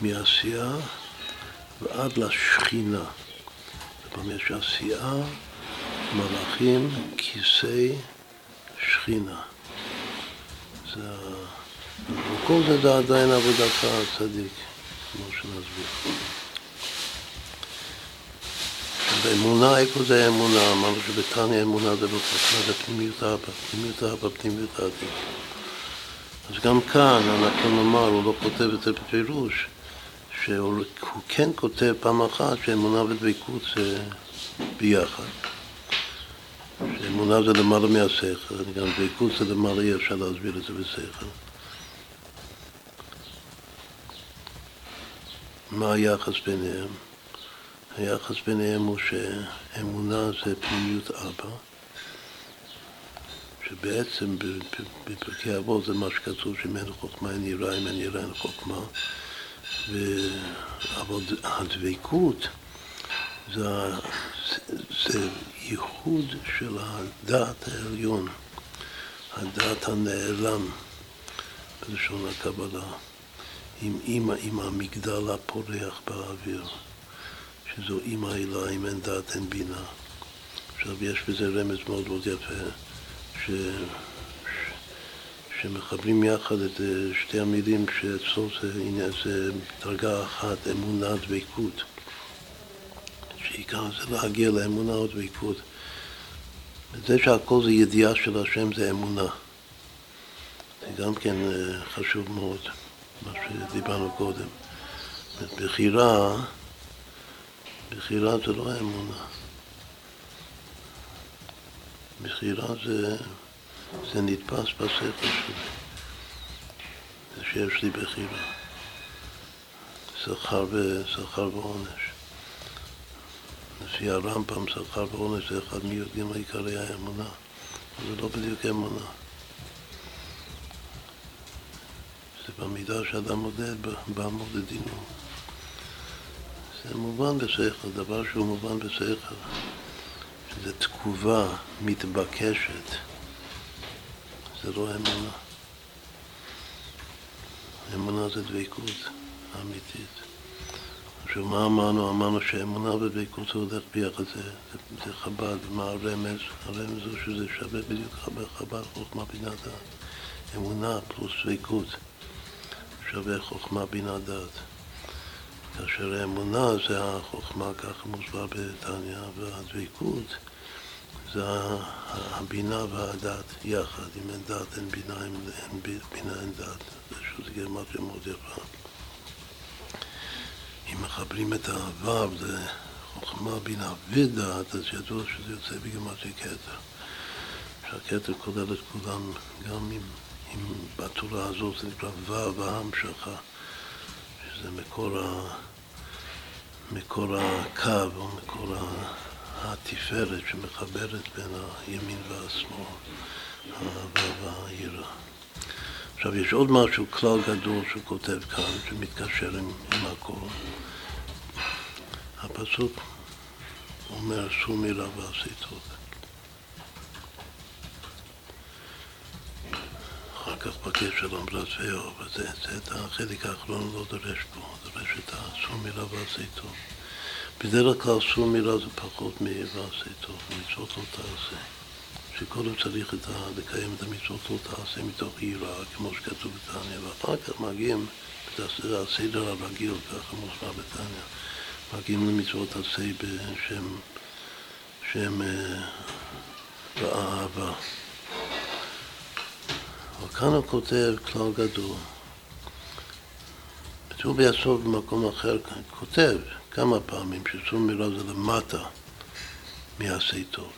מעשייה ועד לשכינה. פעם יש עשייה, מלאכים, כיסא, שכינה. זה, וכל זה עדיין עבודת הצדיק, כמו שנסביר. באמונה, איפה זה אמונה? אמרנו שבתניא אמונה זה בחוכמה, זה פנימיות אבא, פנימיות אבא, פנימיות עתיד. אז גם כאן אנחנו נאמר, הוא לא כותב את זה בפירוש, שהוא כן כותב פעם אחת שאמונה ודבקות זה ביחד. שאמונה זה למעלה מהשכל, גם דבקות זה למעלה, אי אפשר להסביר את זה בשכל. מה היחס ביניהם? היחס ביניהם הוא שאמונה זה פנימיות אבא, שבעצם בפרקי אבות זה מה שכתוב שאם אין חוכמה אין יראה, אם אין יראה אין חוכמה. אבל הדבקות זה, זה ייחוד של הדעת העליון, הדעת הנעלם, בלשון הקבלה, עם, עם, עם המגדל הפורח באוויר, שזו אימא הילה, אם אין דעת אין בינה. עכשיו יש בזה רמז מאוד מאוד יפה, ש... שמחברים יחד את אה, שתי המילים שאצלו זה, זה דרגה אחת, אמונה דבקות. שעיקר זה להגיע לאמונה או דבקות. זה שהכל זה ידיעה של השם זה אמונה. זה גם כן אה, חשוב מאוד, מה שדיברנו קודם. בחירה, בחירה זה לא אמונה. בחירה זה... זה נתפס בשכל שלי, זה שיש לי בחירה. שכר, ושכר ועונש. לפי הרמב"ם, שכר ועונש זה אחד מי"ג עיקרי האמונה. זה לא בדיוק אמונה. זה במידה שאדם מודד, בא מודדינו. זה מובן בשכל, דבר שהוא מובן בשכל, שזה תגובה מתבקשת. זה לא אמונה. אמונה זה דבקות אמיתית. עכשיו, מה אמרנו? אמרנו שאמונה ודבקות זה הולך ביחד, זה, זה, חב"ד. מה הרמז? הרמז הוא שזה שווה בדיוק חב"ד, חב"ד חוכמה בינה דעת. אמונה פלוס דבקות שווה חוכמה בינה דעת. כאשר האמונה זה החוכמה, ככה מוסבר בתניא, והדבקות זה הבינה והדת יחד. אם אין דת אין בינה, אם אין בינה אין דת. זה שוב גרמטיה מאוד יפה. אם מחברים את הוו זה חוכמה, בינה ודעת, אז ידוע שזה יוצא בגרמטיה כתר. שהכתר כולל את כולם, גם אם בתורה הזאת זה נקרא וו והמשכה, שזה מקור, ה, מקור הקו או מקור. התפארת שמחברת בין הימין והשמאל, האהבה והיראה. עכשיו, יש עוד משהו, כלל גדול שהוא כותב כאן, שמתקשר עם, עם הכל. הפסוק אומר, שו מילה ועשי כך בקשר למרצה, וזה את החלק האחרון לא דורש פה, דורש את השו מילה ועשי טוב. בדרך כלל שום מילה זה פחות מ"ועשה טוב", מצוות לא תעשה. שקודם צריך את ה, לקיים את המצוות לא תעשה מתוך יראה, כמו שכתוב בתניא, ואחר כך מגיעים, זה הסדר הרגיל, ככה מוסבר בתניא, מגיעים למצוות עשה בשם, שם באהבה. אבל כאן הוא כותב כלל גדול. כתוב ביסוד במקום אחר, כותב כמה פעמים שסור מילה זה למטה מעשה טוב.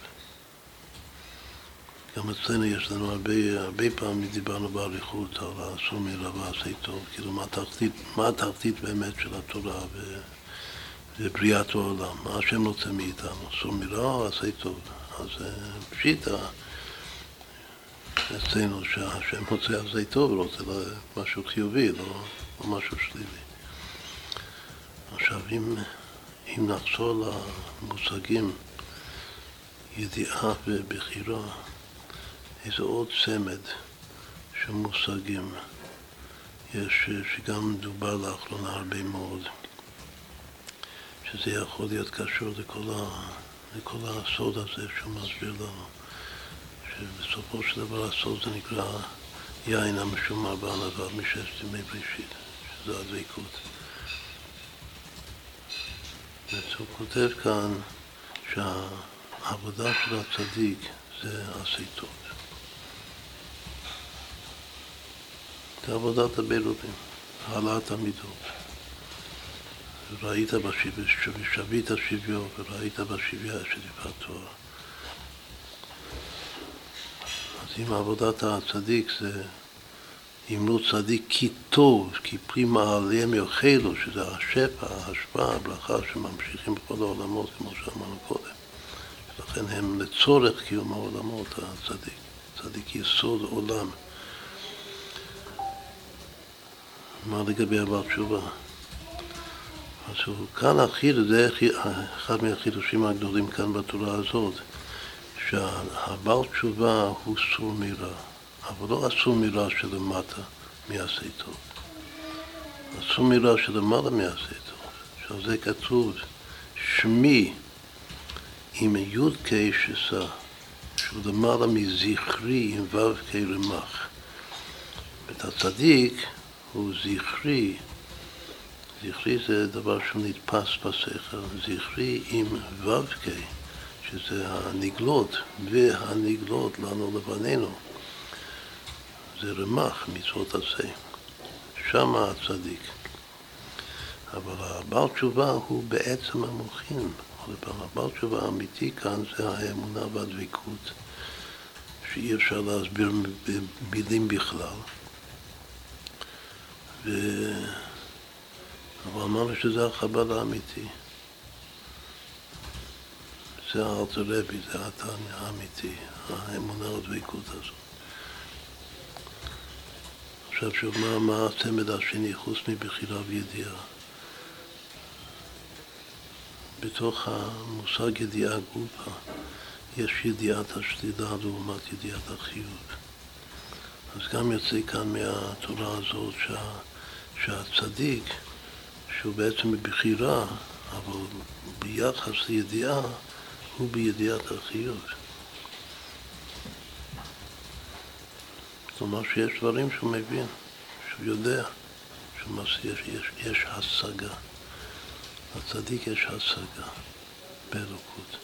גם אצלנו יש לנו הרבה, הרבה פעמים דיברנו באריכות על הסור מילה ועשה טוב, כאילו מה התחתית, מה התחתית באמת של התורה ו, ובריאת העולם, מה השם רוצה מאיתנו, סור מילה או עשה טוב. אז פשיטה אצלנו שהשם רוצה על זה טוב, רוצה משהו חיובי, לא, לא משהו שלילי. עכשיו, אם, אם נחזור למושגים ידיעה ובחירה, איזה עוד צמד של מושגים יש, שגם דובר לאחרונה הרבה מאוד, שזה יכול להיות קשור לכל, ה, לכל הסוד הזה שהוא מסביר לנו. שבסופו של דבר הסוד זה נקרא יין המשומר בענווה מששת ימי בראשית, שזה הדבקות. הוא כותב כאן שהעבודה של הצדיק זה טוב. זה עבודת הבירובים, העלאת המידות. ראית בשבית שביו וראית בשביה שדיבת תואר. אם עבודת הצדיק זה ימנו צדיק כי טוב, כי פרי מעליהם יאכלו, שזה השפע, ההשפעה, הברכה שממשיכים בכל העולמות, כמו שאמרנו קודם. לכן הם לצורך קיום העולמות, הצדיק. צדיק יסוד עולם. מה לגבי הבעל תשובה? אז הוא כאן החידוש, זה אחד מהחידושים הגדולים כאן בתורה הזאת. שהבעל תשובה הוא סור מרע, אבל לא הסור מרע שלמטה מעשה טוב. הסור מרע שלמעלה מעשה טוב. שעל זה כתוב שמי עם י"ק שסה, שהוא למעלה מזכרי עם ו"ק רמ"ח. את הצדיק הוא זכרי, זכרי זה דבר שהוא נתפס בשכל, זכרי עם ו"ק. שזה הנגלות, והנגלות לנו לבנינו, זה רמ"ח, מצוות עשה. שם הצדיק. אבל הבעל תשובה הוא בעצם המוחין. הבעל תשובה האמיתי כאן זה האמונה והדבקות, שאי אפשר להסביר במילים בכלל. ו... אבל אמרנו שזה החב"ד האמיתי. זה הארצה רבי, זה התניא האמיתי, האמונה והדבקות הזאת. עכשיו שוב, מה, מה הצמד השני חוץ מבחירה וידיעה? בתוך המושג ידיעה גופה יש ידיעת השלילה לעומת ידיעת החיוב. אז גם יוצא כאן מהתורה הזאת שה, שהצדיק, שהוא בעצם בבחירה, אבל ביחס לידיעה, הוא בידיעת החיוב. כלומר שיש דברים שהוא מבין, שהוא יודע, שיש יש, השגה. לצדיק יש השגה באלוקות.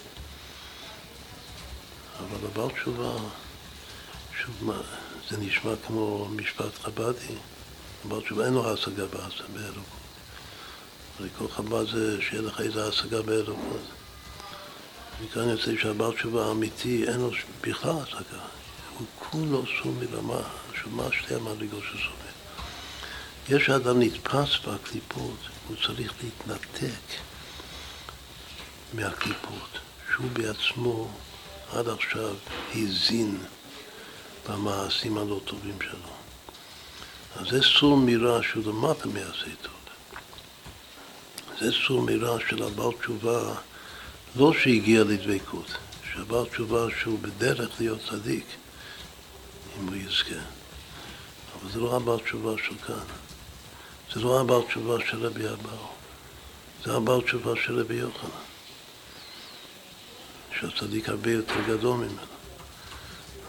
אבל הבעל תשובה, שוב, מה, זה נשמע כמו משפט חב"די, הבעל תשובה אין לו השגה באלוקות. לכל חב"ד זה שיהיה לך איזה השגה באלוקות. מכאן יוצא שהבעל תשובה האמיתי אין לו בכלל השגה, הוא כולו סור מרמה, שמה שתי המדרגות של סובל. יש אדם נתפס בקליפות, הוא צריך להתנתק מהקליפות, שהוא בעצמו עד עכשיו הזין במעשים הלא טובים שלו. אז זה סור מרע שהוא למטה מעשה טוב. זה סור מרע של הבעל תשובה לא שהגיע לדבקות, שעבר תשובה שהוא בדרך להיות צדיק, אם הוא יזכה. אבל זה לא הבעל תשובה של כאן. זה לא הבעל תשובה של רבי אבאו. זה הבעל תשובה של רבי יוחנן. שהצדיק הרבה יותר גדול ממנו.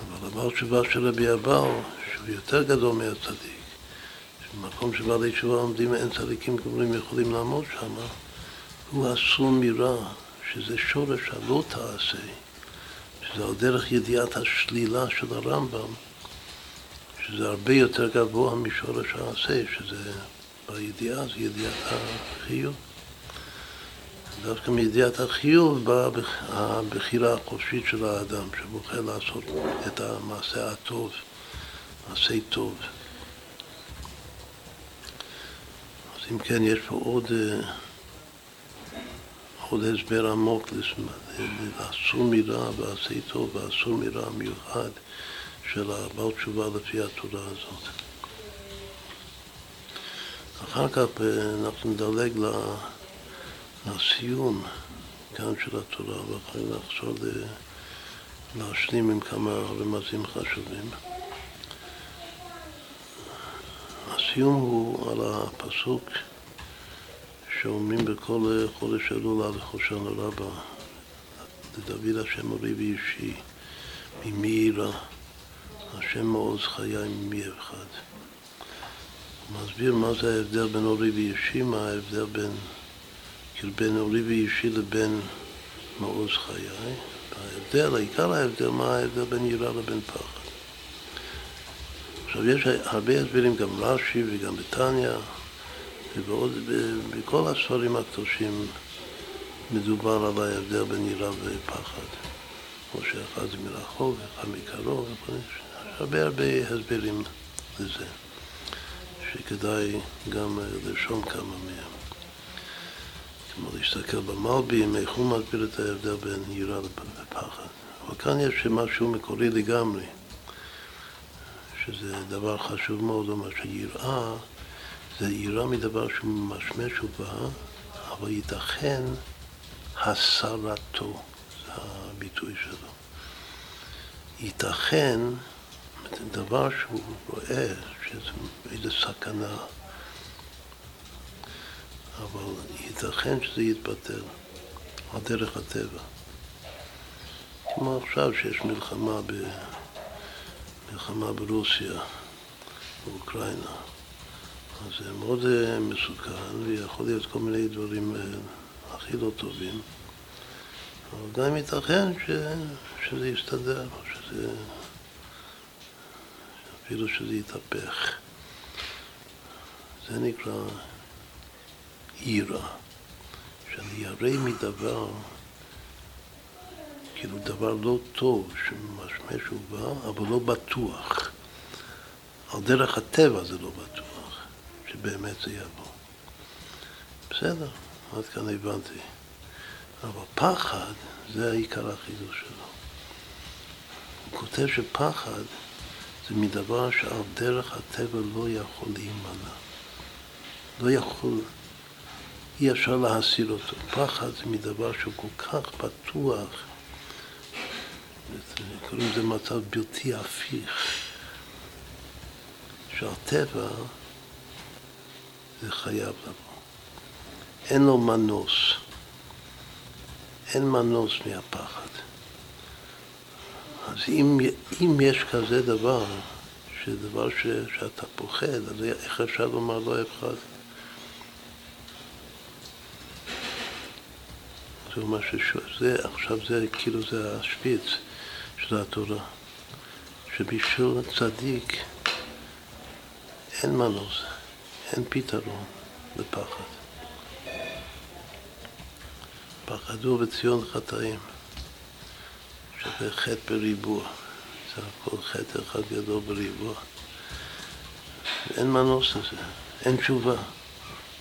אבל הבעל תשובה של רבי אבאו, שהוא יותר גדול מהצדיק, במקום שבעלי תשובה עומדים אין צדיקים גמורים יכולים לעמוד שם, הוא אסור מרע. שזה שורש הלא תעשה, שזה על דרך ידיעת השלילה של הרמב"ם, שזה הרבה יותר גבוה משורש העשה, שזה בידיעה, זה ידיעת החיוב. דווקא מידיעת החיוב באה הבחירה החופשית של האדם, שבוחר לעשות את המעשה הטוב, מעשה טוב. אז אם כן, יש פה עוד... עוד הסבר עמוק לעשו מרע ועשה טוב ועשו מרע מיוחד, של הבעל תשובה לפי התורה הזאת. אחר כך אנחנו נדלג לסיום כאן של התורה, ואחר כך נחזור להשלים עם כמה רמזים חשובים. הסיום הוא על הפסוק שאומרים בכל חודש אלול על חושן רבה, לדוד השם אורי ואישי, ממי יירא, השם מעוז חיי ממי אבחד. הוא מסביר מה זה ההבדל בין אורי ואישי, מה ההבדל בין, כאילו בין אורי ואישי לבין מעוז חיי. ההבדל, העיקר ההבדל, מה ההבדל בין יראה לבין פחד. עכשיו, יש הרבה הסברים, גם רש"י וגם בתניא, ובעוד, בכל הספרים הקדושים מדובר על ההבדל בין יראה ופחד. כמו שאחד זה מרחוק, אחד מקרוב, יש הרבה הרבה הסברים לזה, שכדאי גם לרשום כמה מהם. כמו להסתכל במלבים, איך הוא מסביר את ההבדל בין יראה ופחד. אבל כאן יש משהו מקורי לגמרי. שזה דבר חשוב מאוד, אומר שיראה זה יראה מדבר שהוא ממשמש אבל ייתכן הסרתו, זה הביטוי שלו. ייתכן, דבר שהוא רואה שזה איזו סכנה, אבל ייתכן שזה יתבטל על דרך הטבע. כמו עכשיו שיש מלחמה ב... מלחמה ברוסיה, באוקראינה. אז זה מאוד אה, מסוכן, ויכול להיות כל מיני דברים אה, הכי לא טובים. אבל גם ייתכן ש... שזה יסתדר, שזה... אפילו שזה יתהפך. זה נקרא עירה, שאני ירא מדבר כאילו דבר לא טוב שמשמש ובא, אבל לא בטוח. על דרך הטבע זה לא בטוח, שבאמת זה יבוא. בסדר, עד כאן הבנתי. אבל פחד זה העיקר החידוש שלו. הוא כותב שפחד זה מדבר שעל דרך הטבע לא יכול להימנע. לא יכול, אי אפשר להסיר אותו. פחד זה מדבר שהוא כל כך פתוח קוראים לזה מצב בלתי הפיך, שהטבע זה חייב לבוא. אין לו מנוס. אין מנוס מהפחד. אז אם, אם יש כזה דבר, שדבר ש, שאתה פוחד, אז איך אפשר לומר לא אפחד? זה אומר שזה, עכשיו זה כאילו זה השפיץ. של התורה, שבשביל צדיק אין מנוס, אין פתרון לפחד. פחדו בציון חטאים, שזה חטא בריבוע, זה הכל חטא אחד גדול בריבוע. אין מנוס לזה, אין תשובה.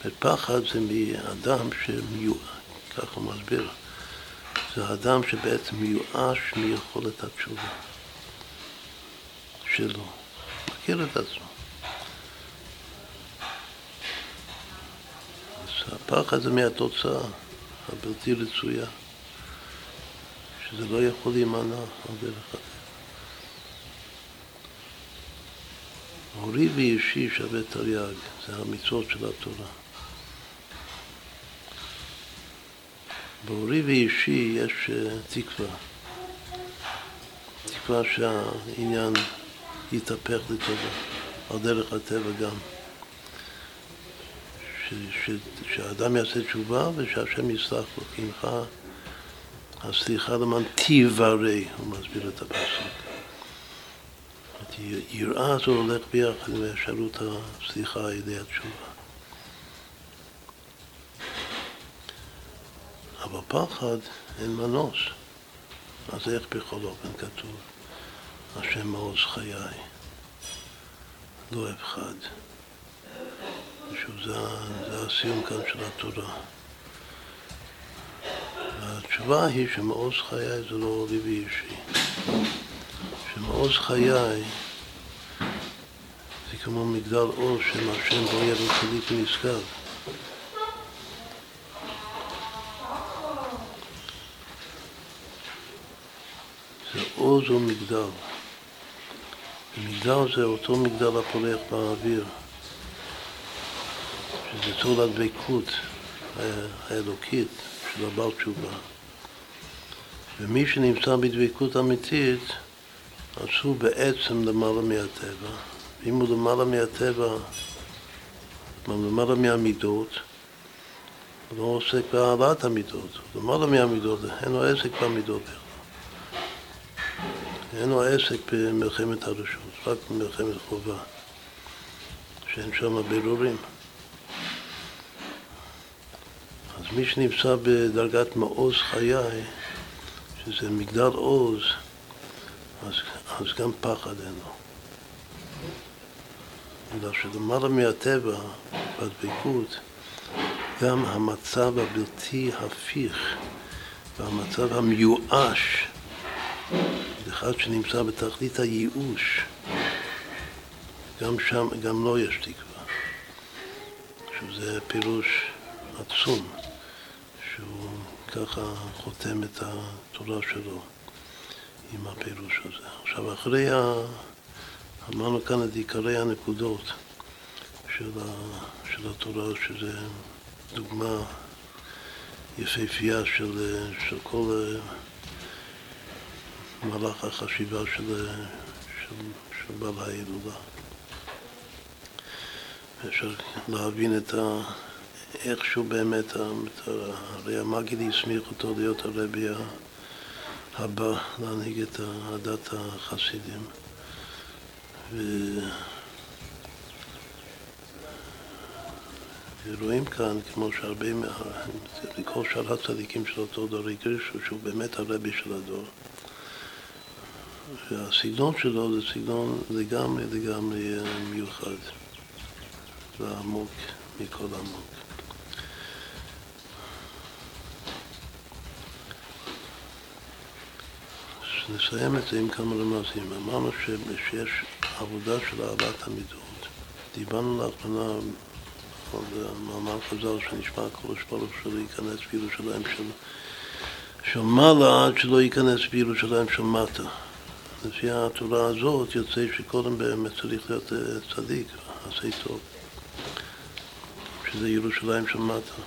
ופחד זה מאדם שמיועד, ככה הוא מסביר. זה אדם שבעצם מיואש מיכולת התשובה שלו, מכיר את עצמו. אז הפחד זה מהתוצאה הבלתי רצויה, שזה לא יכול להימנע על דרך אחרת. הורי ואישי שווה תרי"ג, זה המצוות של התורה. בהורי ואישי יש אה, תקווה. תקווה שהעניין יתהפך לטובה, על דרך הטבע גם. שהאדם יעשה תשובה ושהשם יסלח לו, כי עמך הסליחה למען תיברא, הוא מסביר את הפסוק. יראה זו הולך ביחד עם אפשרות הסליחה על ידי התשובה. אבל פחד אין מנוס. אז איך בכל אופן כתוב? השם מעוז חיי, לא אפחד. שוב, זה, זה הסיום כאן של התורה. והתשובה היא שמעוז חיי זה לא אורי ואישי. שמעוז חיי זה כמו מגדל אור שם השם בויה וצדיק ונשגב. זה עוז ומגדל. ומגדל זה אותו מגדל הפולח באוויר, שזה צור הדבקות האלוקית של הבעל תשובה. ומי שנמצא בדבקות אמיתית, אז הוא בעצם למעלה מהטבע. ואם הוא למעלה מהטבע, למעלה מהמידות, הוא לא עוסק בהעלאת המידות, הוא למעלה מהמידות, אין לו עסק במידות אין לו עסק במלחמת הרשות, רק במלחמת חובה, שאין שם בירורים. אז מי שנמצא בדרגת מעוז חיי, שזה מגדל עוז, אז, אז גם פחד אין לו. בגלל שלמעלה מהטבע, בדבקות, גם המצב הבלתי הפיך והמצב המיואש, אחד שנמצא בתכלית הייאוש, גם שם, גם לו לא יש תקווה, שזה פירוש עצום, שהוא ככה חותם את התורה שלו עם הפירוש הזה. עכשיו, אחרי ה... אמרנו כאן את עיקרי הנקודות של, ה... של התורה, שזה דוגמה יפהפייה של, של כל מהלך החשיבה של, של, של בעל ההילולה. אפשר להבין את ה... איכשהו באמת, הרי המגיד הסמיך אותו להיות הרבי הבא, להנהיג את הדת החסידים. ו... ורואים כאן, כמו שהרבה, מכל שאר הצדיקים של אותו דור הקרישו, שהוא באמת הרבי של הדור. והסגנון שלו זה סגנון לגמרי לגמרי מיוחד ועמוק מכל עמוק. נסיים את זה עם כמה רמזים. אמרנו שיש עבודה של אהבת המידות. דיברנו לאחרונה על מאמר חז"ל שנשמע הקדוש ברוך שלא ייכנס בירושלים של, של מעלה עד שלא ייכנס בירושלים של מטה. לפי התורה הזאת יוצא שקודם באמת צריך להיות אה, צדיק, עשה טוב, שזה ירושלים של מטה.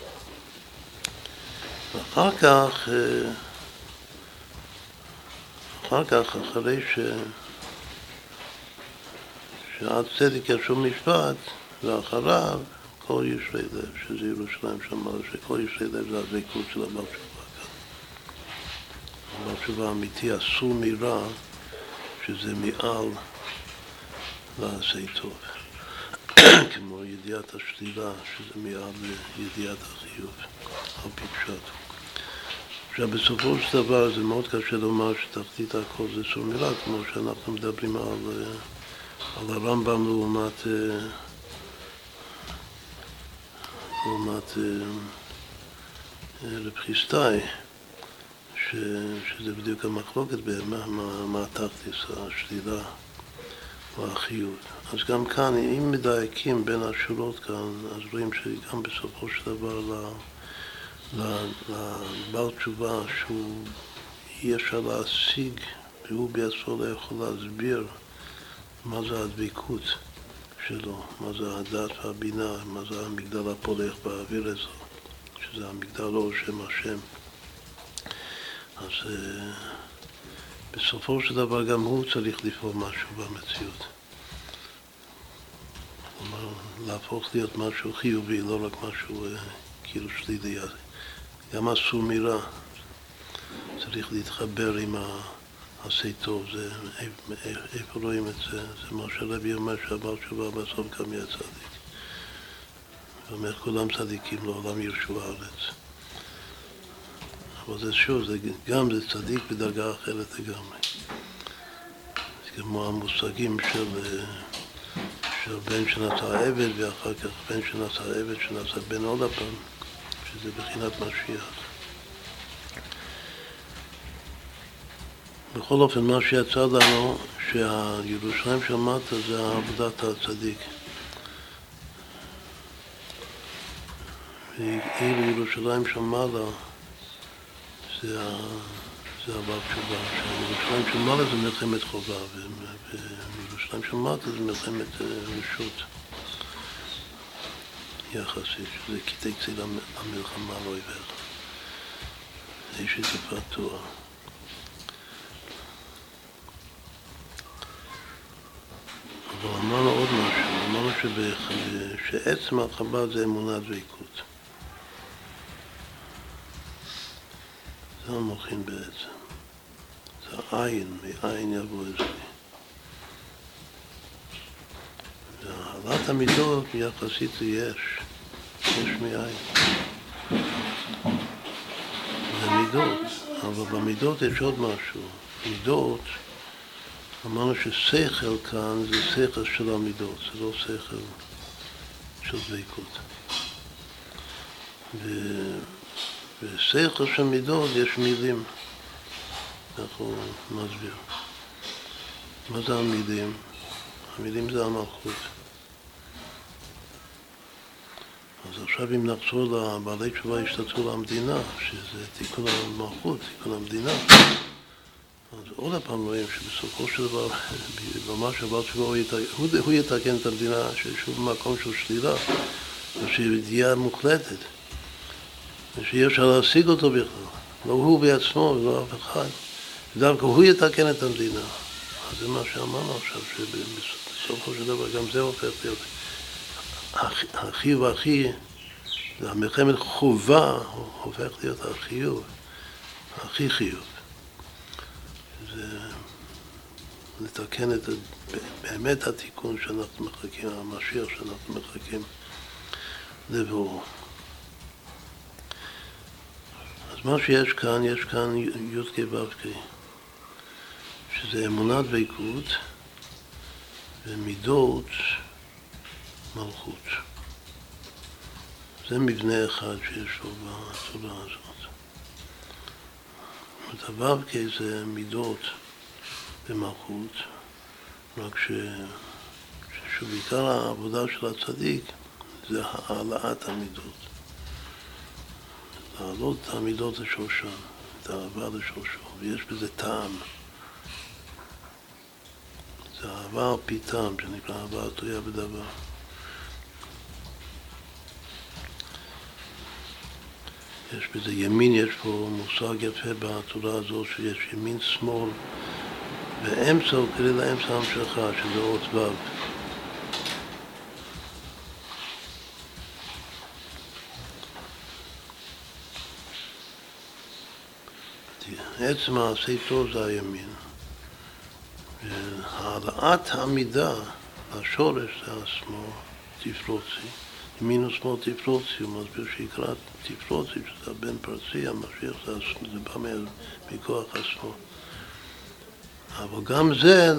ואחר כך אה, אחר כך, אחרי ש... שעד צדק ישום משפט, ואחריו כל ישרי לב, שזה ירושלים שמר, שכל ישרי לב זה הדבקות של הבעל תשובה כאן. הבעל תשובה האמיתי אסור מרע, שזה מעל לעשה טוב. כמו ידיעת השלילה, שזה מעל לידיעת החיוב, על פי פשט. עכשיו, בסופו של דבר זה מאוד קשה לומר שתחתית הכל זה סור מילה, כמו שאנחנו מדברים על, אה, על הרמב"ם לעומת, אה, לעומת אה, רב חיסטאי, שזה בדיוק המחלוקת מה, מה, מה התחתיס, השלילה או החיוב. אז גם כאן, אם מדייקים בין השורות כאן, אז רואים שגם בסופו של דבר לבעל תשובה שהוא אי אפשר להשיג והוא בעצמו לא יכול להסביר מה זה הדבקות שלו, מה זה הדת והבינה, מה זה המגדל הפולח באוויר הזה, שזה המגדל אור שם השם. אז uh, בסופו של דבר גם הוא צריך לפעול משהו במציאות. כלומר, להפוך להיות משהו חיובי, לא רק משהו uh, כאילו שלילי. גם אסור מרע. צריך להתחבר עם העשה טוב, זה, איפה רואים את זה? זה מה שרבי אומר שהבעל תשובה בסוף גם יהיה צדיק. אומר, כולם צדיקים לעולם ירשו הארץ. אבל זה שוב, זה, גם זה צדיק בדרגה אחרת לגמרי. זה כמו המושגים של, של בן שנעשה עבד ואחר כך בן שנעשה עבד שנעשה בן עוד הפעם. שזה בחינת משיח. בכל אופן, מה שיצא לנו, שהירושלים של מטה זה עבודת הצדיק. ועיר ירושלים של מעלה זה, זה הבא תשובה. שירושלים של מעלה זה מלחמת חובה, וירושלים של מטה זה מלחמת אה, רשות יחסית, שזה קטעי ציל המלחמה לא עיוור. איש שטיפת תואר. אבל אמרנו עוד משהו, אמרנו שעצם החב"ד זה אמונה דבקות. זה המוחין בעצם. זה העין, מעין יבוא אצלי. והעלת המידות יחסית זה יש, מעין. זה מידות, אבל במידות יש עוד משהו. מידות אמרנו ששכל כאן זה שכל של המידות, זה לא שכל של דבקות. ושכל של מידות יש מילים, איך הוא מסביר. מה זה המילים? המילים זה המלכות. אז עכשיו אם נחזור לבעלי תשובה השתתפו למדינה, שזה תיקון המלכות, תיקון המדינה, אז עוד פעם רואים שבסופו של דבר, ממש הבעל תשובה הוא, הוא יתקן את המדינה ששוב במקום של שלילה, ושידיעה מוחלטת, ושאי אפשר להשיג אותו בכלל, לא הוא בעצמו ולא אף אחד, ודווקא הוא יתקן את המדינה. אז זה מה שאמרנו עכשיו, שבסופו של דבר גם זה הופך להיות הכי והכי, המלחמת חובה הופך להיות החיוב, הכי חיוב. לתקן את, באמת התיקון שאנחנו מחכים, המשיח שאנחנו מחכים לבואו. אז מה שיש כאן, יש כאן י"ק ו"ק, שזה אמונת דבקות ומידות מלכות. זה מבנה אחד שיש לו בצורה הזאת. זאת אומרת, הו"ק זה מידות במלכות, רק ש... שבעיקר העבודה של הצדיק זה העלאת המידות. להעלות את המידות לשורשן, את האהבה לשורשו, ויש בזה טעם. זה אהבה על פי טעם, שנקרא אהבה התלויה בדבר. יש בזה ימין, יש פה מושג יפה בתורה הזאת שיש ימין שמאל ואמצע הוא כדי לאמצע המשכה, שזה אות ו'. עצם מעשי טוב זה הימין. העלאת המידה, השורש זה השמאל, תפרוצי. ימין ושמאל תפרוצי, הוא מסביר שיקרא תפרוצי, שזה הבן פרצי, המשיח זה, זה בא מכוח השמאל. אבל גם זה,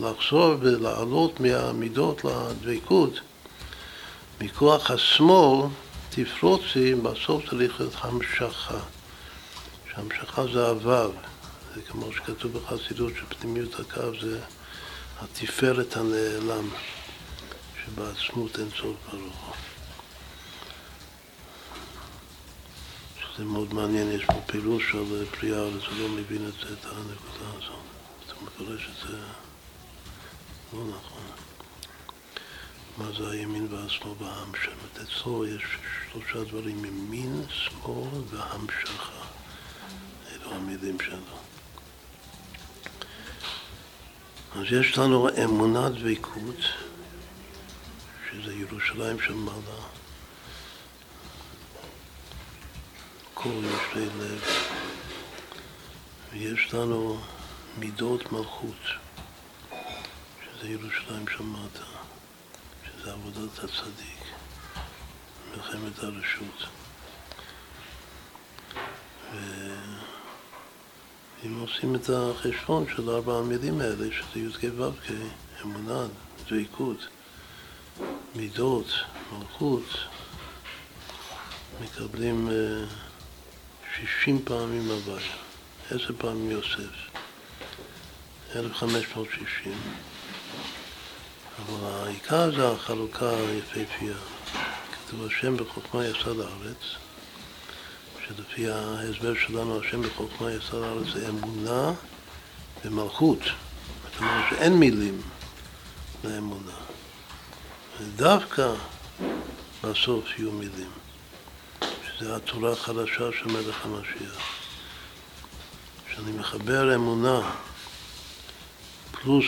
לחזור ולעלות מהמידות לדבקות, מכוח השמאל תפרוצי, בסוף צריך להיות המשכה. שהמשכה זה הוו, זה כמו שכתוב בחסידות שפנימיות הקו זה התפארת הנעלם. שבעצמות אין סוף ברוך הוא. שזה מאוד מעניין, יש פה פירוש של פריאה, אבל זה לא מבין את זה, את הנקודה הזאת. אתה מקווה שזה לא נכון. מה זה הימין והשמאל וההמשכה? אצלו יש שלושה דברים, ימין, שמאל והמשכה. אלו המילים שלו. אז יש לנו אמונת דבקות. שזה ירושלים של מעלה. כל יושבי לב. ויש לנו מידות מלכות, שזה ירושלים של מטה, שזה עבודת הצדיק, מלחמת הרשות. ואם עושים את החשבון של ארבע המילים האלה, שזה י"ק ו"ק, אמונה, דבקות, מידות, מלכות, מקבלים שישים פעמים הוויה, עשר פעמים יוסף. 1560. אבל העיקר זה החלוקה היפהפייה. כתוב השם בחוכמה יסד הארץ, שלפי ההסבר שלנו השם בחוכמה יסד הארץ זה אמונה ומלכות. זאת אומרת שאין מילים לאמונה. ודווקא בסוף יהיו מילים, שזה התורה החדשה של מלך המשיח. כשאני מחבר אמונה פלוס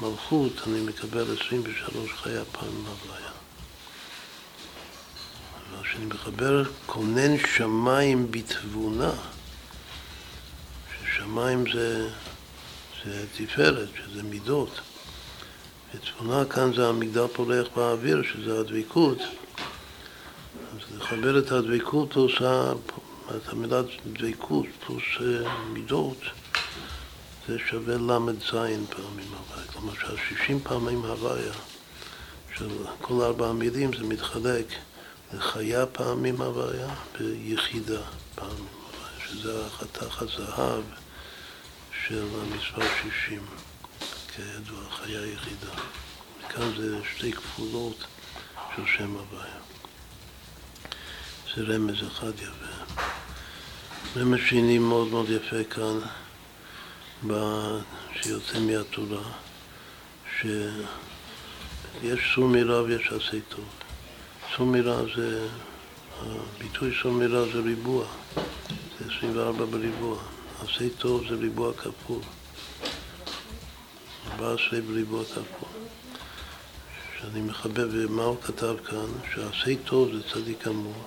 מלכות, אני מקבל 23 חיי פעמים הוויה. אבל כשאני מחבר כונן שמיים בתבונה, ששמיים זה, זה תפארת, שזה מידות, ותבונה כאן זה המגדל פולח באוויר, שזה הדבקות, אז לחבר את הדבקות פלוס את המילה דבקות פלוס מידות. זה שווה ל"ז פעמים הוויה. כלומר שהשישים פעמים הוויה של כל ארבע המילים זה מתחלק לחיה פעמים הוויה ויחידה פעמים הוויה, שזה החתך הזהב של המספר שישים, כידוע, חיה יחידה. וכאן זה שתי כפולות של שם הוויה. זה רמז אחד יפה. רמז שני מאוד מאוד יפה כאן, שיוצא מהתורה, שיש סור מרע ויש עשה טוב. סור מרע זה, הביטוי סור מרע זה ריבוע, זה 24 בריבוע. עשה טוב זה ריבוע כפול. 14 בריבוע כפול. שאני מחבב, ומה הוא כתב כאן? שעשה טוב זה צדיק אמור.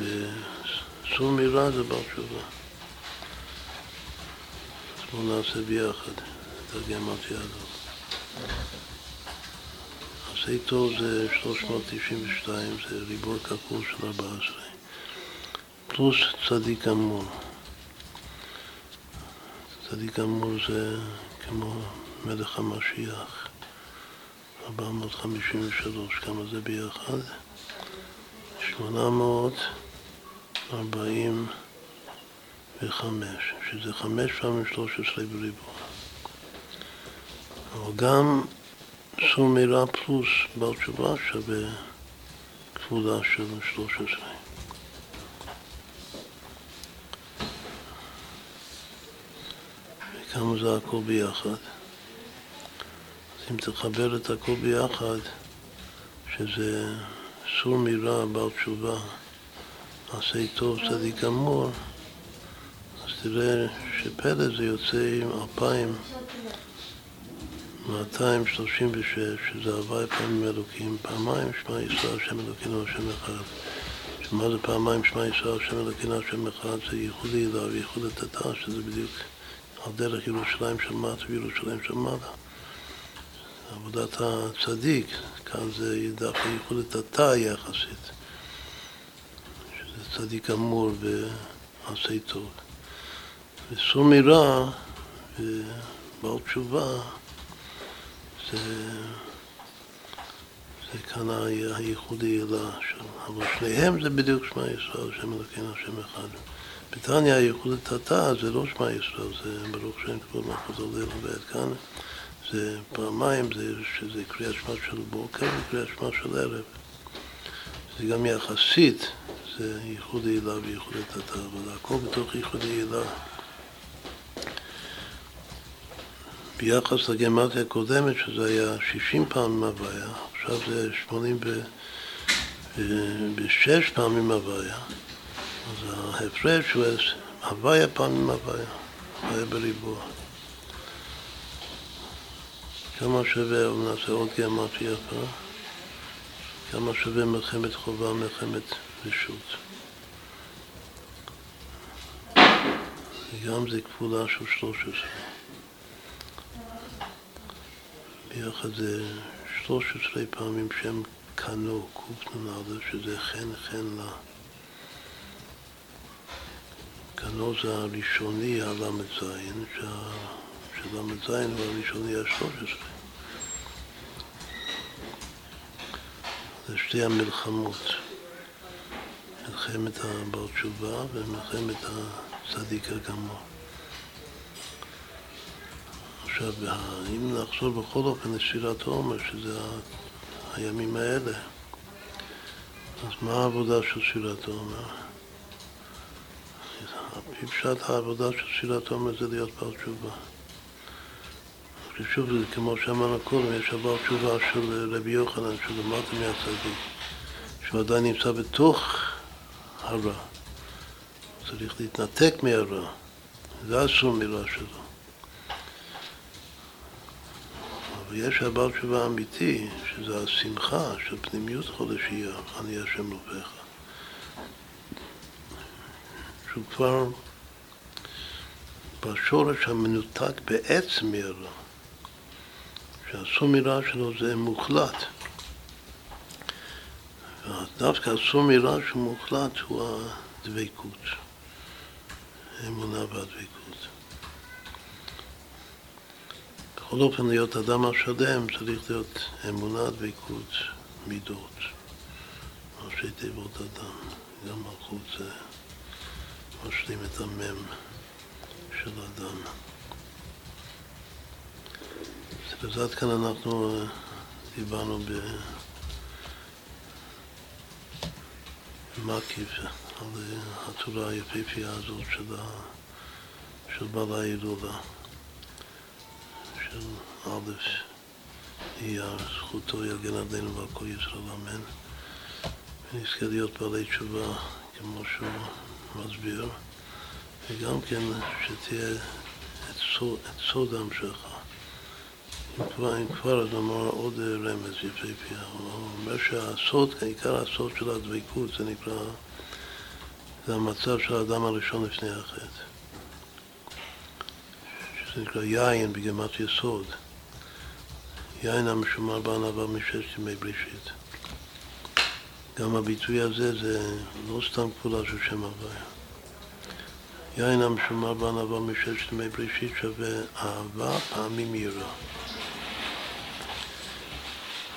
וסור מרע זה בר תשובה. אז בואו נעשה ביחד את הגמרתיה הזאת. עשה טוב זה 392, זה ריבוע כפול של 14. פלוס צדיק אמור. צדיק אמור זה כמו מלך המשיח, 453, כמה זה ביחד? 845, שזה חמש פעמים 13 בריבוע. אבל גם סור מירה פלוס בר תשובה שווה כפולה של 13. וכמה זה הכל ביחד? אז אם תחבר את הכל ביחד, שזה סור מרע, בר תשובה, עשה טוב, צדיק אמור, אז תראה שפלא זה יוצא עם אלפיים 236, שזה הוואי פעמים אלוקים, פעמיים שמע ישראל, השם אלוקינו, השם אחד. שמה זה פעמיים שמע ישראל, השם אלוקינו, השם אחד, זה ייחוד הילה וייחוד התתה, שזה בדיוק על דרך ירושלים של מטה וירושלים של מעלה. עבודת הצדיק, כאן זה דווקא ייחוד התתה יחסית, שזה צדיק אמור ועשה טוב. וסור מרע ובעל תשובה זה, זה כאן הייחוד הילה שם, אבל שניהם זה בדיוק שמע ישראל, שם אלוקינו, השם אחד. בתניא הייחוד התתה זה לא שמע ישראל, זה ברוך שם כבוד מלכות עולה ועד כאן. זה פעמיים, זה, קריאת שמע של בוקר וקריאת שמע של ערב. זה גם יחסית, זה ייחוד הילה וייחוד התתה, אבל הכל בתוך ייחוד הילה. ביחס לגמטיה הקודמת, שזה היה 60 פעמים הוויה, עכשיו זה 86 פעמים הוויה. אז ההפרש הוא הוויה פעמים הוויה, הוויה בריבוע. כמה שווה, נעשה עוד גמטיה יפה, כמה שווה מלחמת חובה, מלחמת רשות. וגם זה כפולה של 13. ביחד זה 13 פעמים שם קנו, קנ"א, שזה חן חן לה. קנו זה הראשוני, הל"ז, של"ז הוא הראשוני ה-13. זה שתי המלחמות, מלחמת הבר תשובה ומלחמת הצדיק הגמור. עכשיו, אם נחזור בכל אופן לספירת העומר, שזה הימים האלה, אז מה העבודה של ספירת העומר? פשט העבודה של ספירת העומר זה להיות בעל תשובה. שוב, זה כמו שאמרנו קודם, יש הבעל תשובה של רבי יוחנן, שלמדתי מהצדיק, שהוא עדיין נמצא בתוך הרע. צריך להתנתק מהרע. זה אסור מילה שלו. אבל יש הבעל תשובה אמיתי, שזה השמחה של פנימיות חודשייה, אני השם רופאיך. שהוא כבר בשורש המנותק בעצם מהרע. שהסור מרע שלו זה מוחלט. דווקא הסור מרע שהוא מוחלט הוא הדבקות, האמונה והדבקות. בכל אופן, להיות אדם השלם צריך להיות אמונה, דבקות, מידות. ראשי תיבות אדם, גם מלכות זה משלים את המם של אדם. אז עד כאן אנחנו אה, דיברנו במקיף על אה, הצורה היפהפייה הזאת של, ה... של בעל ההילולה, של א' אייר, זכותו יגן עלינו ועל כל ישראל אמן, ונזכה להיות בעלי תשובה כמו שהוא מסביר, וגם כן שתהיה את סוד, את סוד ההמשכה. אם כבר, אם אז נאמר עוד רמז יפהפייה. הוא אומר שהסוד, עיקר הסוד של הדבקות, זה נקרא, זה המצב של האדם הראשון לפני החטא. שזה נקרא יין בגמת יסוד. יין המשומר בענווה מששת ימי בראשית. גם הביטוי הזה זה לא סתם כפולה של שם הוויה. יין המשומר בענווה מששת ימי בראשית שווה אהבה פעמים יראה.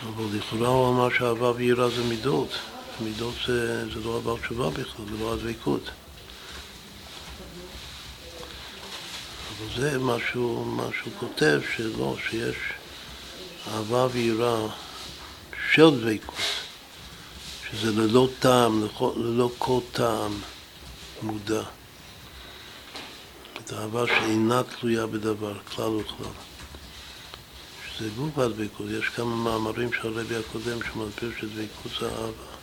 אבל לכאורה הוא אמר שאהבה ויראה זה מידות. מידות זה, זה לא עבר תשובה בכלל, זה לא הדבקות. אבל זה מה שהוא, כותב, שלא, שיש אהבה ויראה של דבקות, שזה ללא טעם, ללא כל טעם מודע. את האהבה שאינה תלויה בדבר, כלל וכלל. זה גוף הדבקות, יש כמה מאמרים של הרבי הקודם שמסביר שדבקות זה אהבה.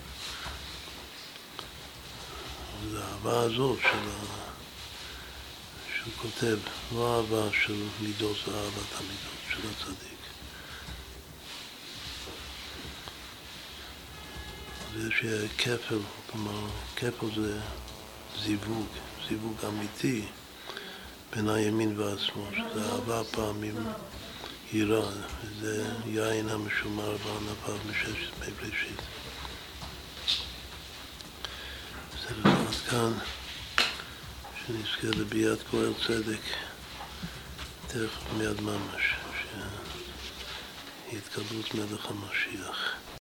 זה האהבה הזאת של ה... שהוא כותב, לא אהבה של מידות, זה אהבת המידות של הצדיק. אז יש כפל, כלומר, כפל זה זיווג, זיווג אמיתי בין הימין והשמאל, שזה אהבה פעמים יראה, זה יין המשומר בענפיו מששת מי בראשית. בסדר, עד כאן, שנזכה לביאת כהל צדק, תכף מיד ממש, שהתקבלות מלך המשיח.